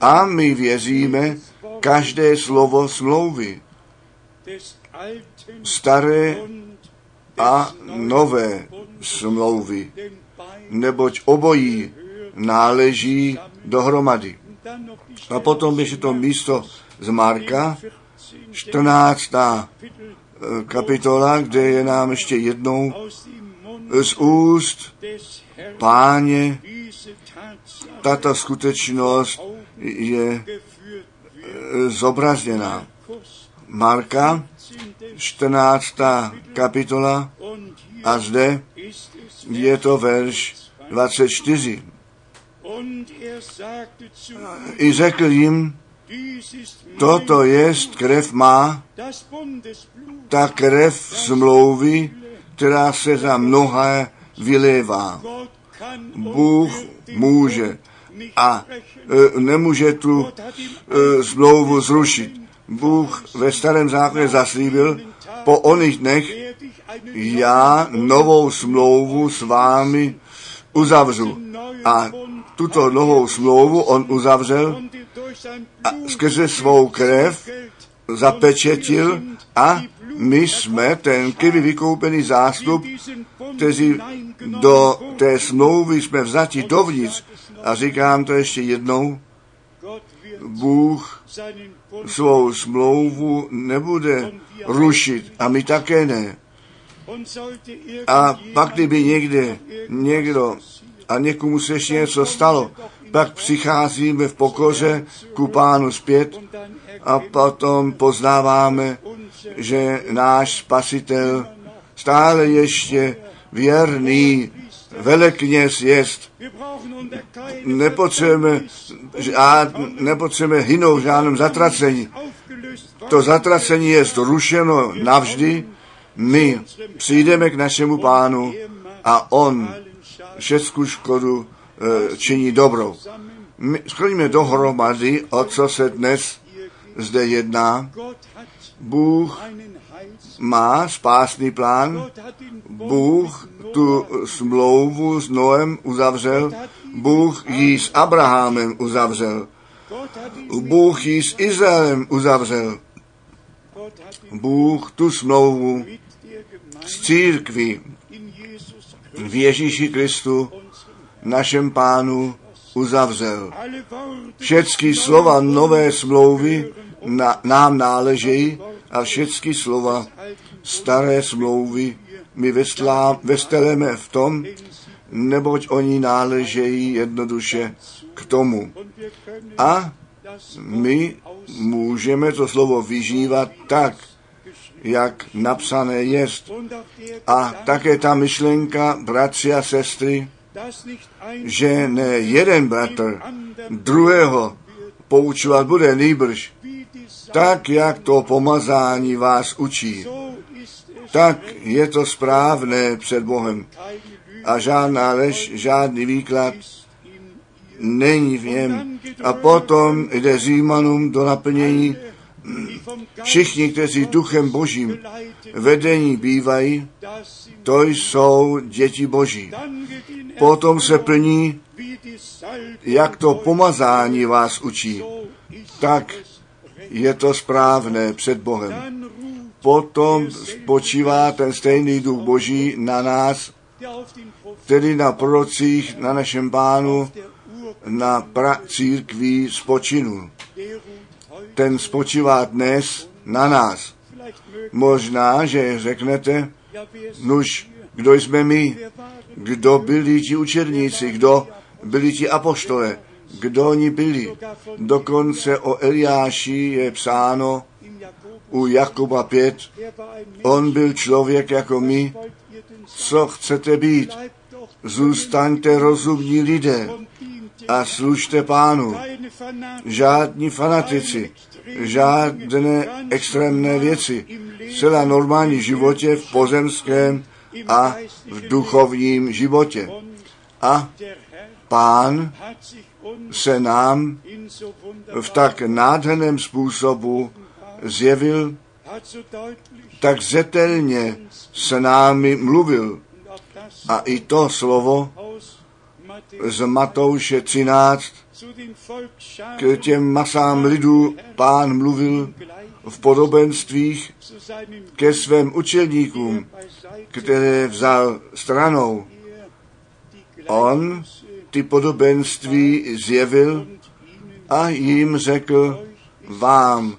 A my věříme každé slovo smlouvy, staré a nové smlouvy, neboť obojí náleží dohromady. A potom ještě to místo z Marka, 14. 14. Kapitel eh, kapitola, kde je nám ještě jednou z úst páně tato skutečnost je eh, zobrazněná. Marka, 14. kapitola a zde je to verš 24. und er I řekl jim, toto jest krev má, ta krev smlouvy, která se za mnohé vylévá. Bůh může a e, nemůže tu e, smlouvu zrušit. Bůh ve starém zákoně zaslíbil, po oných dnech já novou smlouvu s vámi uzavřu. A tuto novou smlouvu on uzavřel a skrze svou krev zapečetil a my jsme ten kivy vykoupený zástup, kteří do té smlouvy jsme vzati dovnitř. A říkám to ještě jednou, Bůh svou smlouvu nebude rušit a my také ne. A pak, kdyby někde někdo a někomu se ještě něco stalo, pak přicházíme v pokoře ku pánu zpět a potom poznáváme, že náš spasitel stále ještě věrný velekněz jest. Nepotřebujeme, a nepotřebujeme hynout v žádném zatracení. To zatracení je zrušeno navždy. My přijdeme k našemu pánu a on všechnu škodu činí dobrou. My skloníme dohromady, o co se dnes zde jedná. Bůh má spásný plán. Bůh tu smlouvu s Noem uzavřel. Bůh ji s Abrahamem uzavřel. Bůh ji s Izraelem uzavřel. Bůh tu smlouvu s církví v Ježíši Kristu, našem pánu, uzavřel. Všechny slova nové smlouvy na, nám náležejí a všechny slova staré smlouvy my vesteleme v tom, neboť oni náležejí jednoduše k tomu. A my můžeme to slovo vyžívat tak, jak napsané jest. A také ta myšlenka, bratři a sestry, že ne jeden bratr druhého poučovat bude Sache, tak jak to pomazání vás učí. Tak je to správné před Bohem. A žádná lež, žádný výklad není v něm. A potom jde Římanům do naplnění. Všichni, kteří duchem božím vedení bývají, to jsou děti boží. Potom se plní, jak to pomazání vás učí. Tak je to správné před Bohem. Potom spočívá ten stejný duch boží na nás, tedy na prorocích, na našem pánu, na pracírkví spočinu. der ruht heute. Ten spočívá dnes na nás. Možná, že řeknete, nuž, kdo jsme my, kdo byli ti učedníci, kdo byli ti apoštole, kdo oni byli. Dokonce o Eliáši je psáno u Jakuba 5, Er war ein Mensch. on byl člověk jako my, co chcete být. Zůstaňte rozumní lidé a služte pánu. Žádní fanatici, žádné extrémné věci. Celá normální životě v pozemském a v duchovním životě. A pán se nám v tak nádherném způsobu zjevil, tak zetelně s námi mluvil. A i to slovo z Matouše 13 zu den Volksscharen k těm masám lidů pán mluvil v podobenstvích ke svým učedníkům, které vzal stranou. On ty podobenství zjevil a jim řekl, vám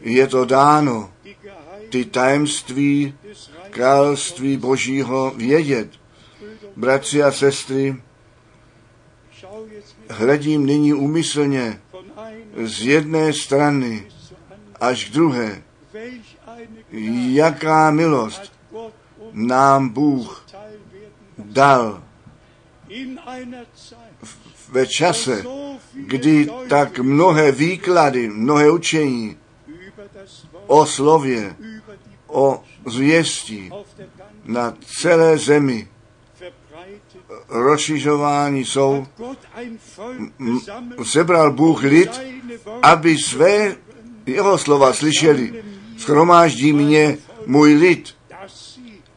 je to dáno, ty tajemství království božího vědět. Bratři a sestry, hledím nyní úmyslně z jedné strany až k druhé, jaká milost nám Bůh dal ve čase, kdy tak mnohé výklady, mnohé učení o slově, o zvěstí na celé zemi. Rozšiřování jsou, sebral Bůh lid, aby své jeho slova slyšeli. Schromáždí mě můj lid,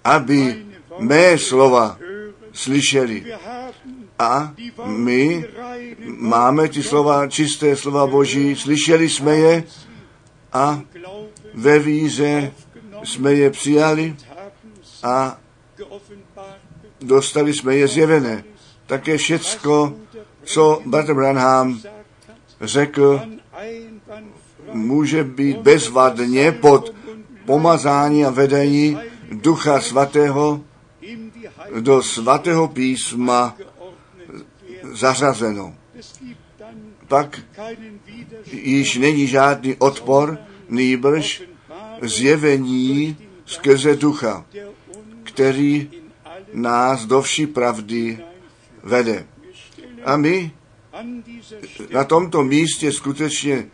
aby mé slova slyšeli. A my máme ty slova, čisté slova Boží, slyšeli jsme je a ve víře jsme je přijali a dostali jsme je zjevené. Také všecko, co Bratr Branham řekl, může být bezvadně pod pomazání a vedení Ducha Svatého do svatého písma zařazeno. Pak již není žádný odpor, nýbrž zjevení skrze ducha, který nás do vší pravdy vede. A my na tomto místě skutečně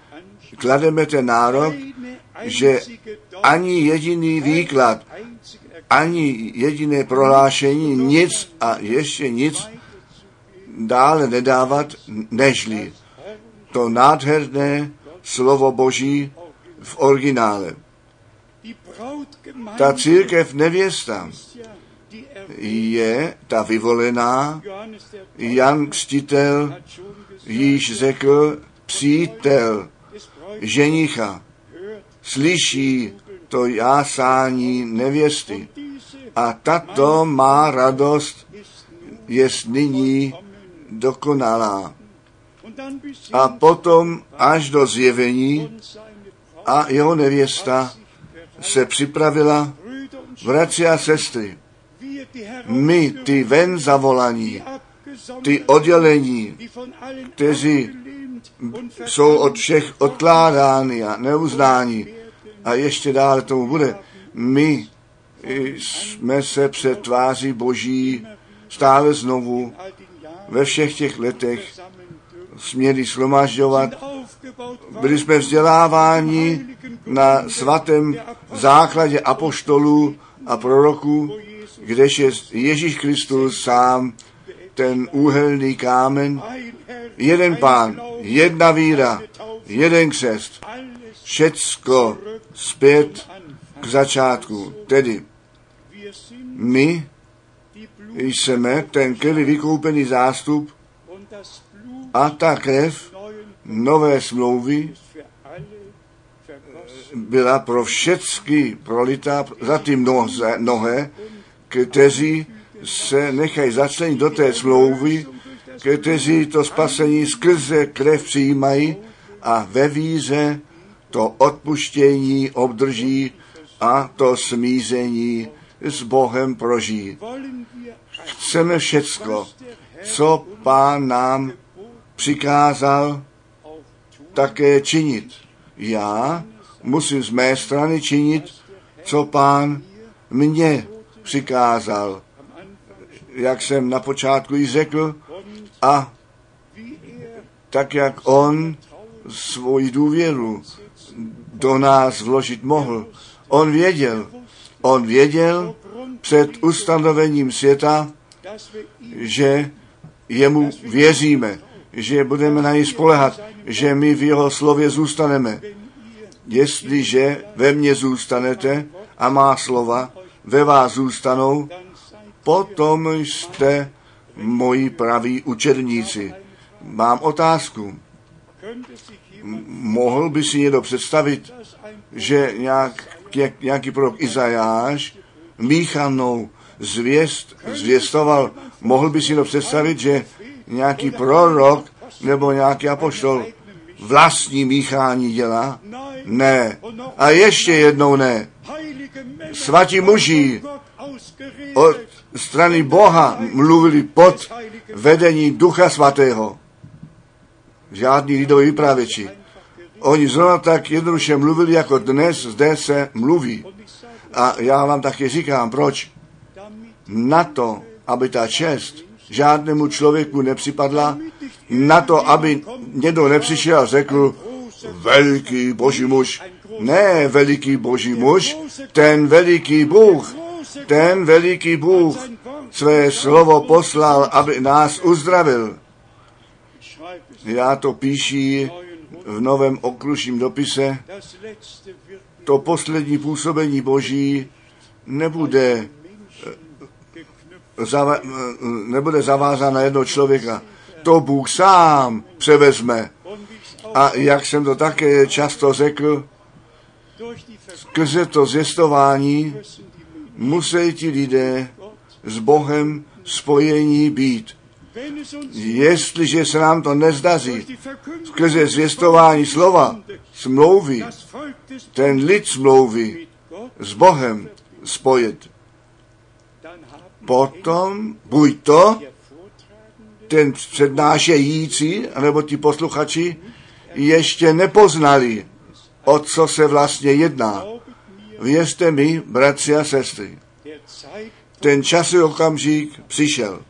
klademe ten nárok, že ani jediný výklad, ani jediné prohlášení, nic a ještě nic dále nedávat, nežli to nádherné slovo Boží v originále. Ta církev nevěsta je ta vyvolená, Jan gesagt, již řekl, přítel ženicha slyší to jásání nevěsty. A tato má radost je nyní dokonalá. A potom až do zjevení a jeho nevěsta se připravila, bratři a sestry, my, ty ven zavolaní, ty oddělení, kteří jsou od všech odkládány a neuznáni. A ještě dále tomu bude. My jsme se před tváří Boží stále znovu ve všech těch letech směli shromažďovat. Byli jsme vzděláváni na svatém základě apoštolů a proroků, kdež je Ježíš Kristus sám ten úhelný kámen, jeden pán, jedna víra, jeden křest, všecko zpět k začátku. Tedy my jsme ten krvi vykoupený zástup a ta krev nové smlouvy byla pro všecky prolita za ty mnohé, kteří se nechají začlenit do té smlouvy, kteří to spasení skrze krev přijímají a ve víře to odpuštění obdrží a to smízení s Bohem prožijí. Chceme všecko, co Pán nám přikázal, také činit. Já musím z mé strany činit, co Pán mě přikázal. Jak jsem na počátku již řekl, a tak jak on svoji důvěru do nás vložit mohl. On věděl, on věděl před ustanovením světa, že jemu věříme, že budeme na něj spolehat, že my v jeho slově zůstaneme. Jestliže ve mně zůstanete a má slova ve vás zůstanou, potom jste moji praví učedníci. Mám otázku. Mohl by si někdo představit, že nějak, nějaký prorok Izajáš míchanou zvěst, zvěstoval, mohl by si někdo představit, že nějaký prorok nebo nějaký apoštol vlastní míchání dělá? Ne. A ještě jednou ne. Svatí muži od strany Boha mluvili pod vedení Ducha Svatého. Žádní lidoví vypravěči. Oni zrovna tak jednoduše mluvili, jako dnes zde se mluví. A já vám taky říkám, proč? Na to, aby ta čest žádnému člověku nepřipadla, na to, aby někdo nepřišel a řekl, veliký boží muž. Ne veliký boží muž, ten veliký Bůh, ten veliký Bůh své slovo poslal, aby nás uzdravil. Já to píší v novém okružním dopise. To poslední působení Boží nebude, zava, nebude zavázán na jednoho člověka. To Bůh sám převezme. A jak jsem to také často řekl, skrze to zjistování musí ti lidé s Bohem spojení být. Jestliže se nám to nezdaří skrze zvěstování slova, smlouvy, ten lid smlouvy s Bohem spojit, potom buď to ten přednášející, nebo ti posluchači ještě nepoznali, o co se vlastně jedná. Věřte mi, bratři a sestry, ten časový okamžik přišel,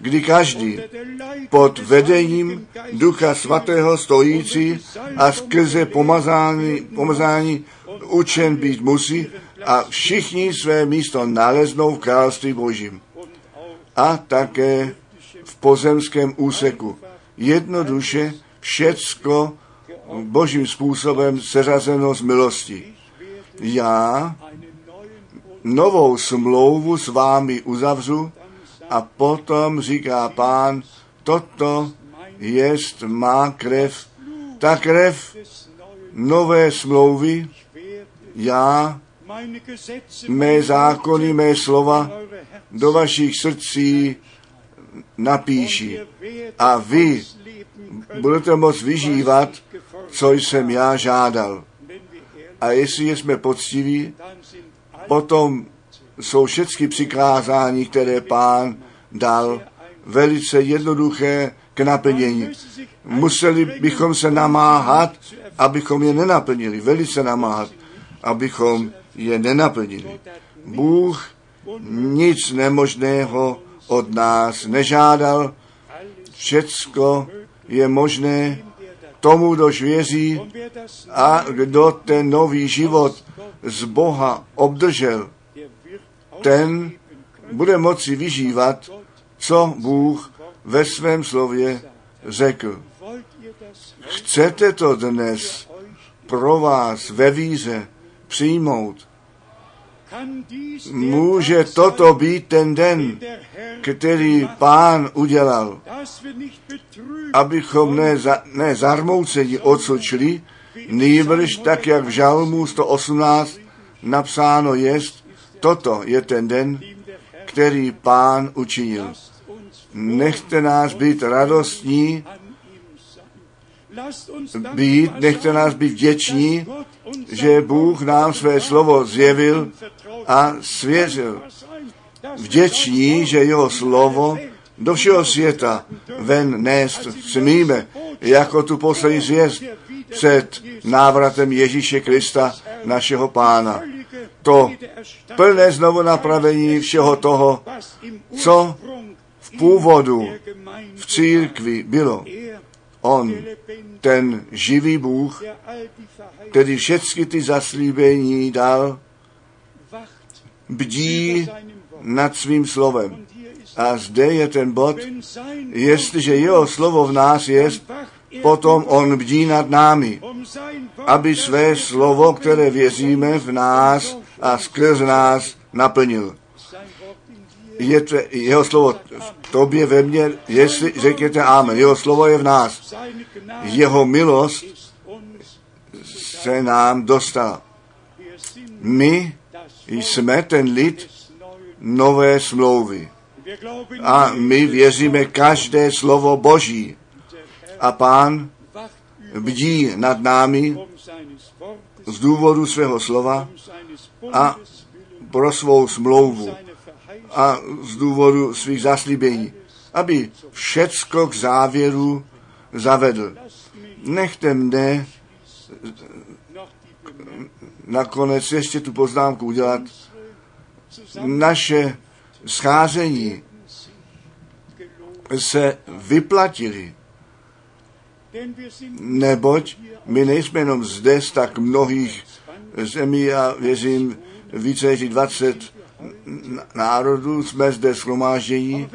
kdy každý pod vedením Ducha Svatého stojící a skrze pomazání, pomazání učen být musí a všichni své místo naleznou v království Božím. A také v pozemském úseku. Jednoduše všecko božím způsobem seřazeno z milosti. Já novou smlouvu s vámi uzavřu a potom říká pán, toto jest má krev, ta krev nové smlouvy, já mé zákony, mé slova do vašich srdcí napíší. A vy budete moct vyžívat, co jsem já žádal. A jestli jsme poctiví, potom jsou všechny přikázání, které pán dal velice jednoduché k naplnění. Museli bychom se namáhat, abychom je nenaplnili, velice namáhat, abychom je nenaplnili. Bůh nic nemožného od nás nežádal, všecko je možné tomu, kdož věří a kdo ten nový život z Boha obdržel, ten bude moci vyžívat, co Bůh ve svém slově řekl. Chcete to dnes pro vás ve víře přijmout? Může toto být ten den, který pán udělal, abychom ne, za, ne zarmouceni odsud šli, nýbrž tak, jak v Žalmu 118 napsáno jest, toto je ten den, který pán učinil. Nechte nás být radostní, být, nechte nás být vděční, že Bůh nám své slovo zjevil a svěřil. Vděční, že jeho slovo do všeho světa ven nést smíme, jako tu poslední zvěst před návratem Ježíše Krista, našeho pána. To plné znovu napravení všeho toho, co v původu v církvi bylo. On, ten živý Bůh, který všechny ty zaslíbení dal, bdí nad svým slovem. A zde je ten bod, jestliže jeho slovo v nás je, potom on bdí nad námi, aby své slovo, které věříme v nás a skrz nás naplnil. Je to, jeho slovo v tobě ve mně, jestli řekněte amen. Jeho slovo je v nás. Jeho milost se nám dostala. My jsme ten lid nové smlouvy. A my věříme každé slovo Boží. A pán bdí nad námi z důvodu svého slova a pro svou smlouvu a z důvodu svých zaslíbení, aby všecko k závěru zavedl. Nechte mne nakonec ještě tu poznámku udělat. Naše scházení se vyplatili, neboť my nejsme jenom zde z tak mnohých zemí a věřím více než 20 národů jsme zde schromáždění,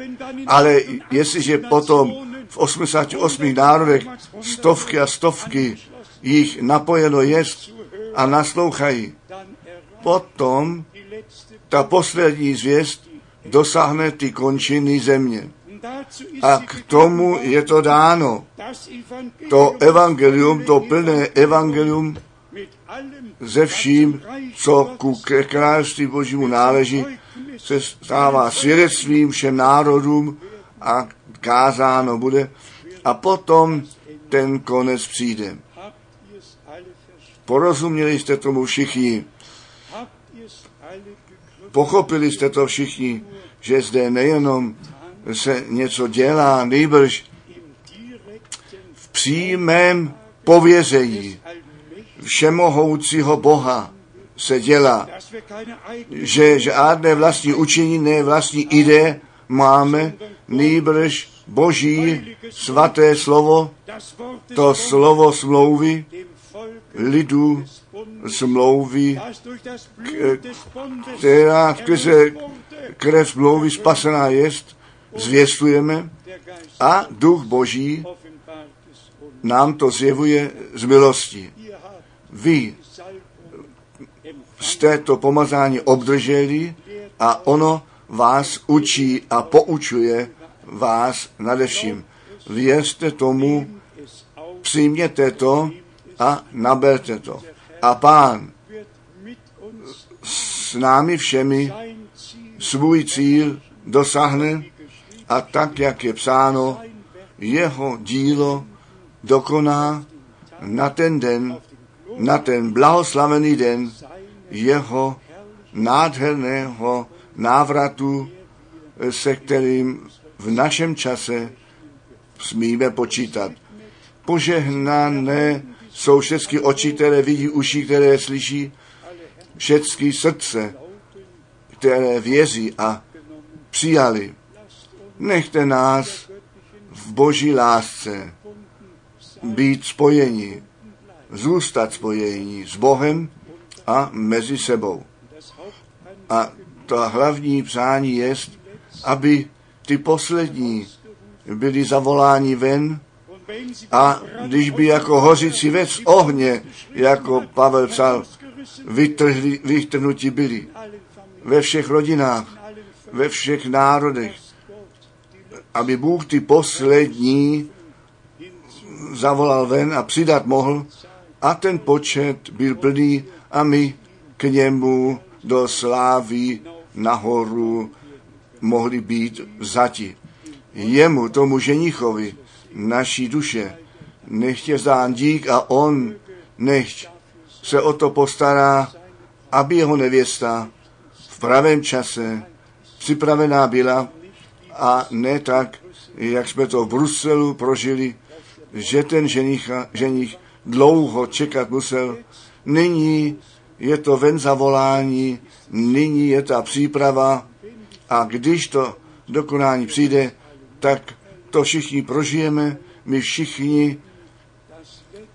ale jestliže potom v 88 národech stovky a stovky jich napojeno jest a naslouchají, potom ta poslední zvěst dosáhne ty končiny země. A k tomu je to dáno. To evangelium, to plné evangelium ze vším, co ku království Božímu náleží, se stává svědectvím všem národům a kázáno bude. A potom ten konec přijde. Porozuměli jste tomu všichni. Pochopili jste to všichni, že zde nejenom se něco dělá, nejbrž v přímém pověření všemohoucího Boha se dělá, že žádné vlastní učení, ne vlastní ide máme, nejbrž Boží svaté slovo, to slovo smlouvy, lidu smlouvy, která skrze krev smlouvy spasená jest, zvěstujeme a duch Boží nám to zjevuje z milosti. Vy jste to pomazání obdrželi a ono vás učí a poučuje vás nadevším. Věřte tomu, přijměte to a naberte to. A pán s námi všemi svůj cíl dosáhne a tak, jak je psáno, jeho dílo dokoná na ten den, na ten blahoslavený den jeho nádherného návratu, se kterým v našem čase smíme počítat. Požehnané jsou všechny oči, které vidí, uši, které slyší, všechny srdce, které věří a přijali. Nechte nás v boží lásce být spojeni, zůstat spojení s Bohem a mezi sebou. A to hlavní přání je, aby ty poslední byli zavoláni ven a když by jako hořící věc ohně, jako Pavel psal, vytrhli, vytrhnuti byli ve všech rodinách, ve všech národech, aby Bůh ty poslední zavolal ven a přidat mohl a ten počet byl plný a my k němu do slávy nahoru mohli být vzati. Jemu, tomu ženichovi, naší duše, nechtě zdán dík a on nechť se o to postará, aby jeho nevěsta v pravém čase připravená byla a ne tak, jak jsme to v Bruselu prožili, že ten ženich, ženich dlouho čekat musel. Nyní je to ven zavolání, nyní je ta příprava a když to dokonání přijde, tak to všichni prožijeme, my všichni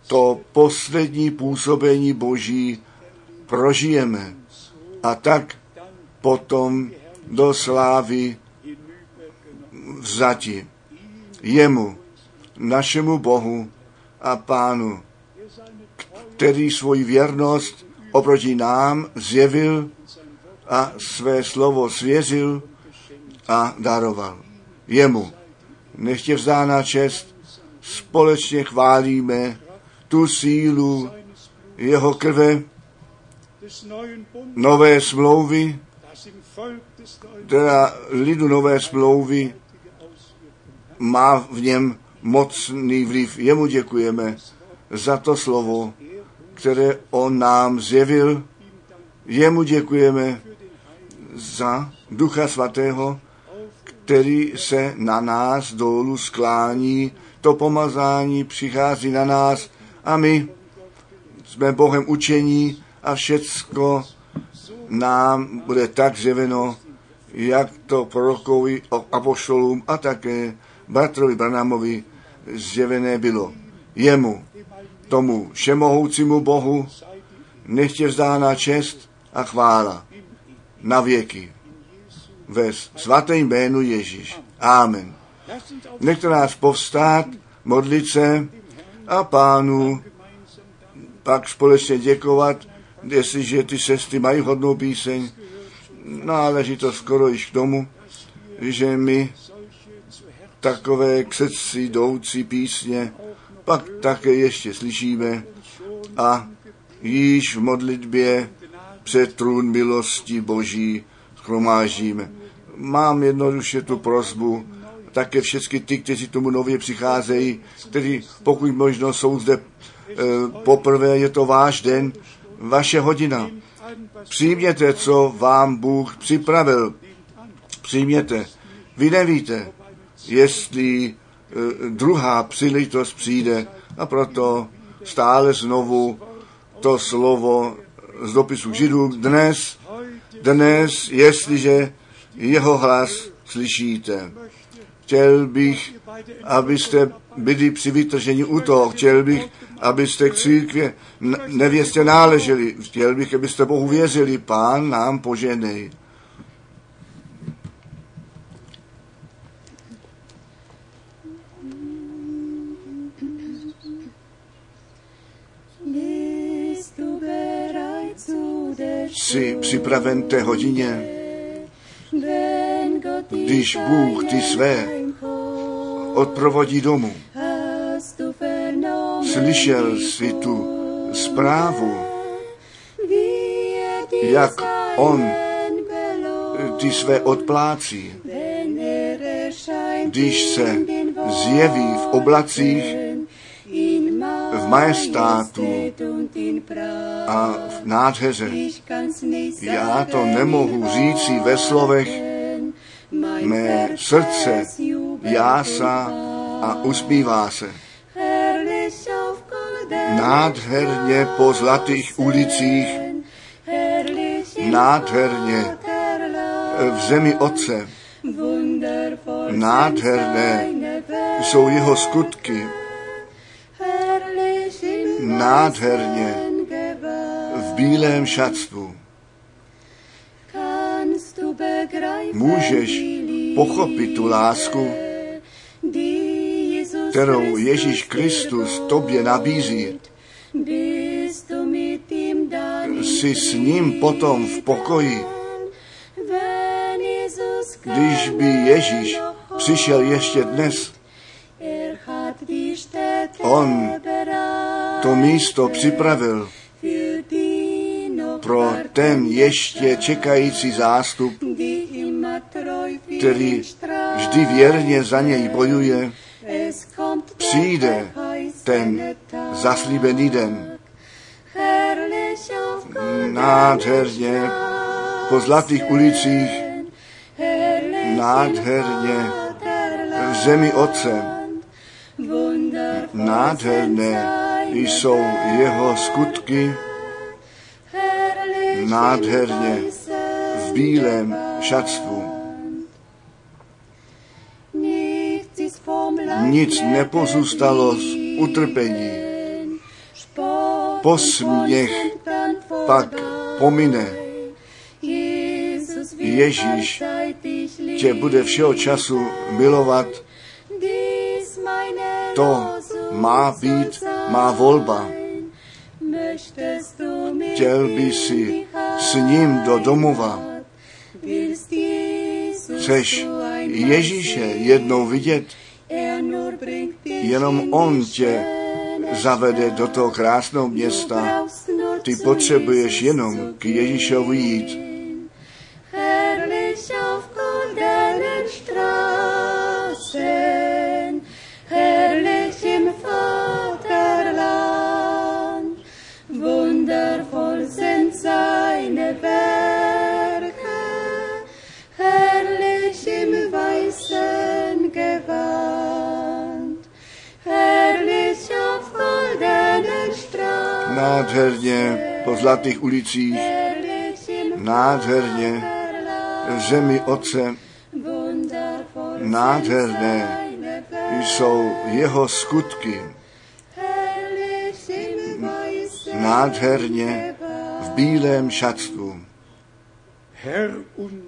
to poslední působení Boží prožijeme. A tak potom do slávy vzati. Jemu, našemu Bohu a Pánu, který svoji věrnost oproti nám zjevil a své slovo svěřil a daroval. Jemu nechtě vzdána čest, společně chválíme tu sílu jeho krve, nové smlouvy, teda lidu nové smlouvy má v něm mocný vliv. Jemu děkujeme za to slovo, které on nám zjevil. Jemu děkujeme za Ducha Svatého, který se na nás dolů sklání, to pomazání přichází na nás a my jsme Bohem učení a všecko nám bude tak zjeveno, jak to prorokovi, apoštolům a také bratrovi Branámovi zjevené bylo. Jemu, tomu všemohoucímu Bohu, nechtě vzdána čest a chvála na věky. Ve svatém jménu Ježíš. Amen. Nechte nás povstát, modlit se a pánu pak společně děkovat, jestliže ty sestry mají hodnou píseň, náleží to skoro již k tomu, že my takové k srdci jdoucí písně pak také ještě slyšíme a již v modlitbě před trůn milosti Boží schromážíme. Mám jednoduše tu prozbu, také všechny ty, kteří tomu nově přicházejí, kteří pokud možno jsou zde e, poprvé, je to váš den, vaše hodina. Přijměte, co vám Bůh připravil. Přijměte. Vy nevíte, jestli druhá příležitost přijde a proto stále znovu to slovo z dopisu Židů dnes, dnes, jestliže jeho hlas slyšíte. Chtěl bych, abyste byli při vytržení u toho. Chtěl bych, abyste k církvě nevěstě náleželi. Chtěl bych, abyste Bohu věřili. Pán nám poženej. Jsi připraven té hodině, když Bůh ty své odprovodí domů. Slyšel jsi tu zprávu, jak on ty své odplácí, když se zjeví v oblacích, majestátu a v nádheře. Já to nemohu říci ve slovech, mé srdce jásá a usmívá se. Nádherně po zlatých ulicích, nádherně v zemi Otce. Nádherné jsou jeho skutky, nádherně v bílém šatstvu. Můžeš pochopit tu lásku, kterou Ježíš Kristus tobě nabízí. Jsi s ním potom v pokoji, když by Ježíš přišel ještě dnes. On To místo připravil pro ten ještě čekající zástup, který vždy věrně za něj bojuje. Přijde ten zaslíbený den. Nádherně po zlatých ulicích, nádherně v zemi Otce. Nádherné jsou jeho skutky nádherně v bílém šatstvu. Nic nepozůstalo z utrpení. Posměch pak pomine. Ježíš Tě bude všeho času milovat. To má být. Má volba. Chtěl by si s ním do domova. Chceš Ježíše jednou vidět, jenom on tě zavede do toho krásného města. Ty potřebuješ jenom k Ježíšovi jít. Nádherně po zlatých ulicích, nádherně v zemi Otce Nádherné jsou jeho skutky. Nádherně v bílém šatstvu.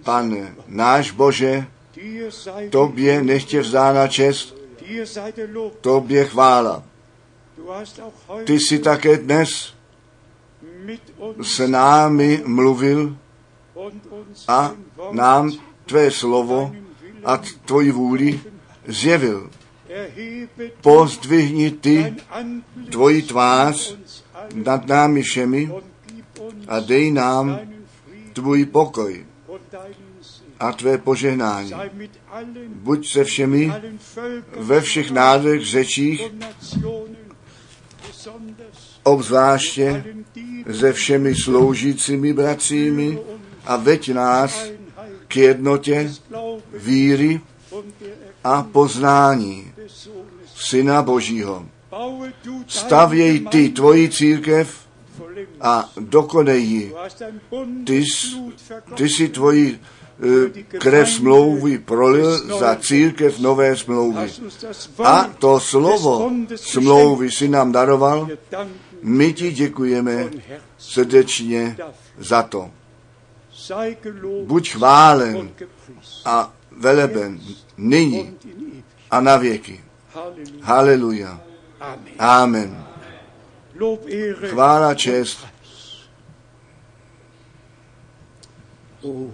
Pane, náš Bože, tobě nechtě vzdána čest, tobě chvála. Ty jsi také dnes s námi mluvil a nám tvé slovo a tvoji vůli zjevil. Pozdvihni ty tvoji tvář nad námi všemi a dej nám tvůj pokoj a tvé požehnání. Buď se všemi ve všech národech, řečích, obzvláště se všemi sloužícími bratřími a veď nás k jednotě víry a poznání. Syna Božího. Stavěj ty tvoji církev a dokonej ji. Ty, ty si tvoji krev smlouvy prolil za církev nové smlouvy. A to slovo smlouvy si nám daroval. My ti děkujeme srdečně za to. Buď chválen a veleben nyní a na věky. Haleluja. Amen. Chvála, čest. Oh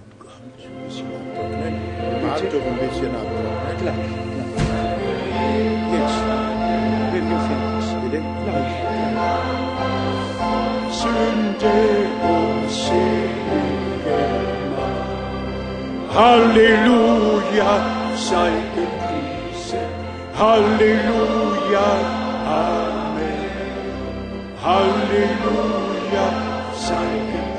Gott. Ein bisschen abtrocknen. Warte doch ein bisschen abtrocknen. Gleich. Jetzt, wenn wir fertig sind, gleich. Sünde und Selige Halleluja, sei gepriesen. Halleluja, Amen. Halleluja, sei gepriesen.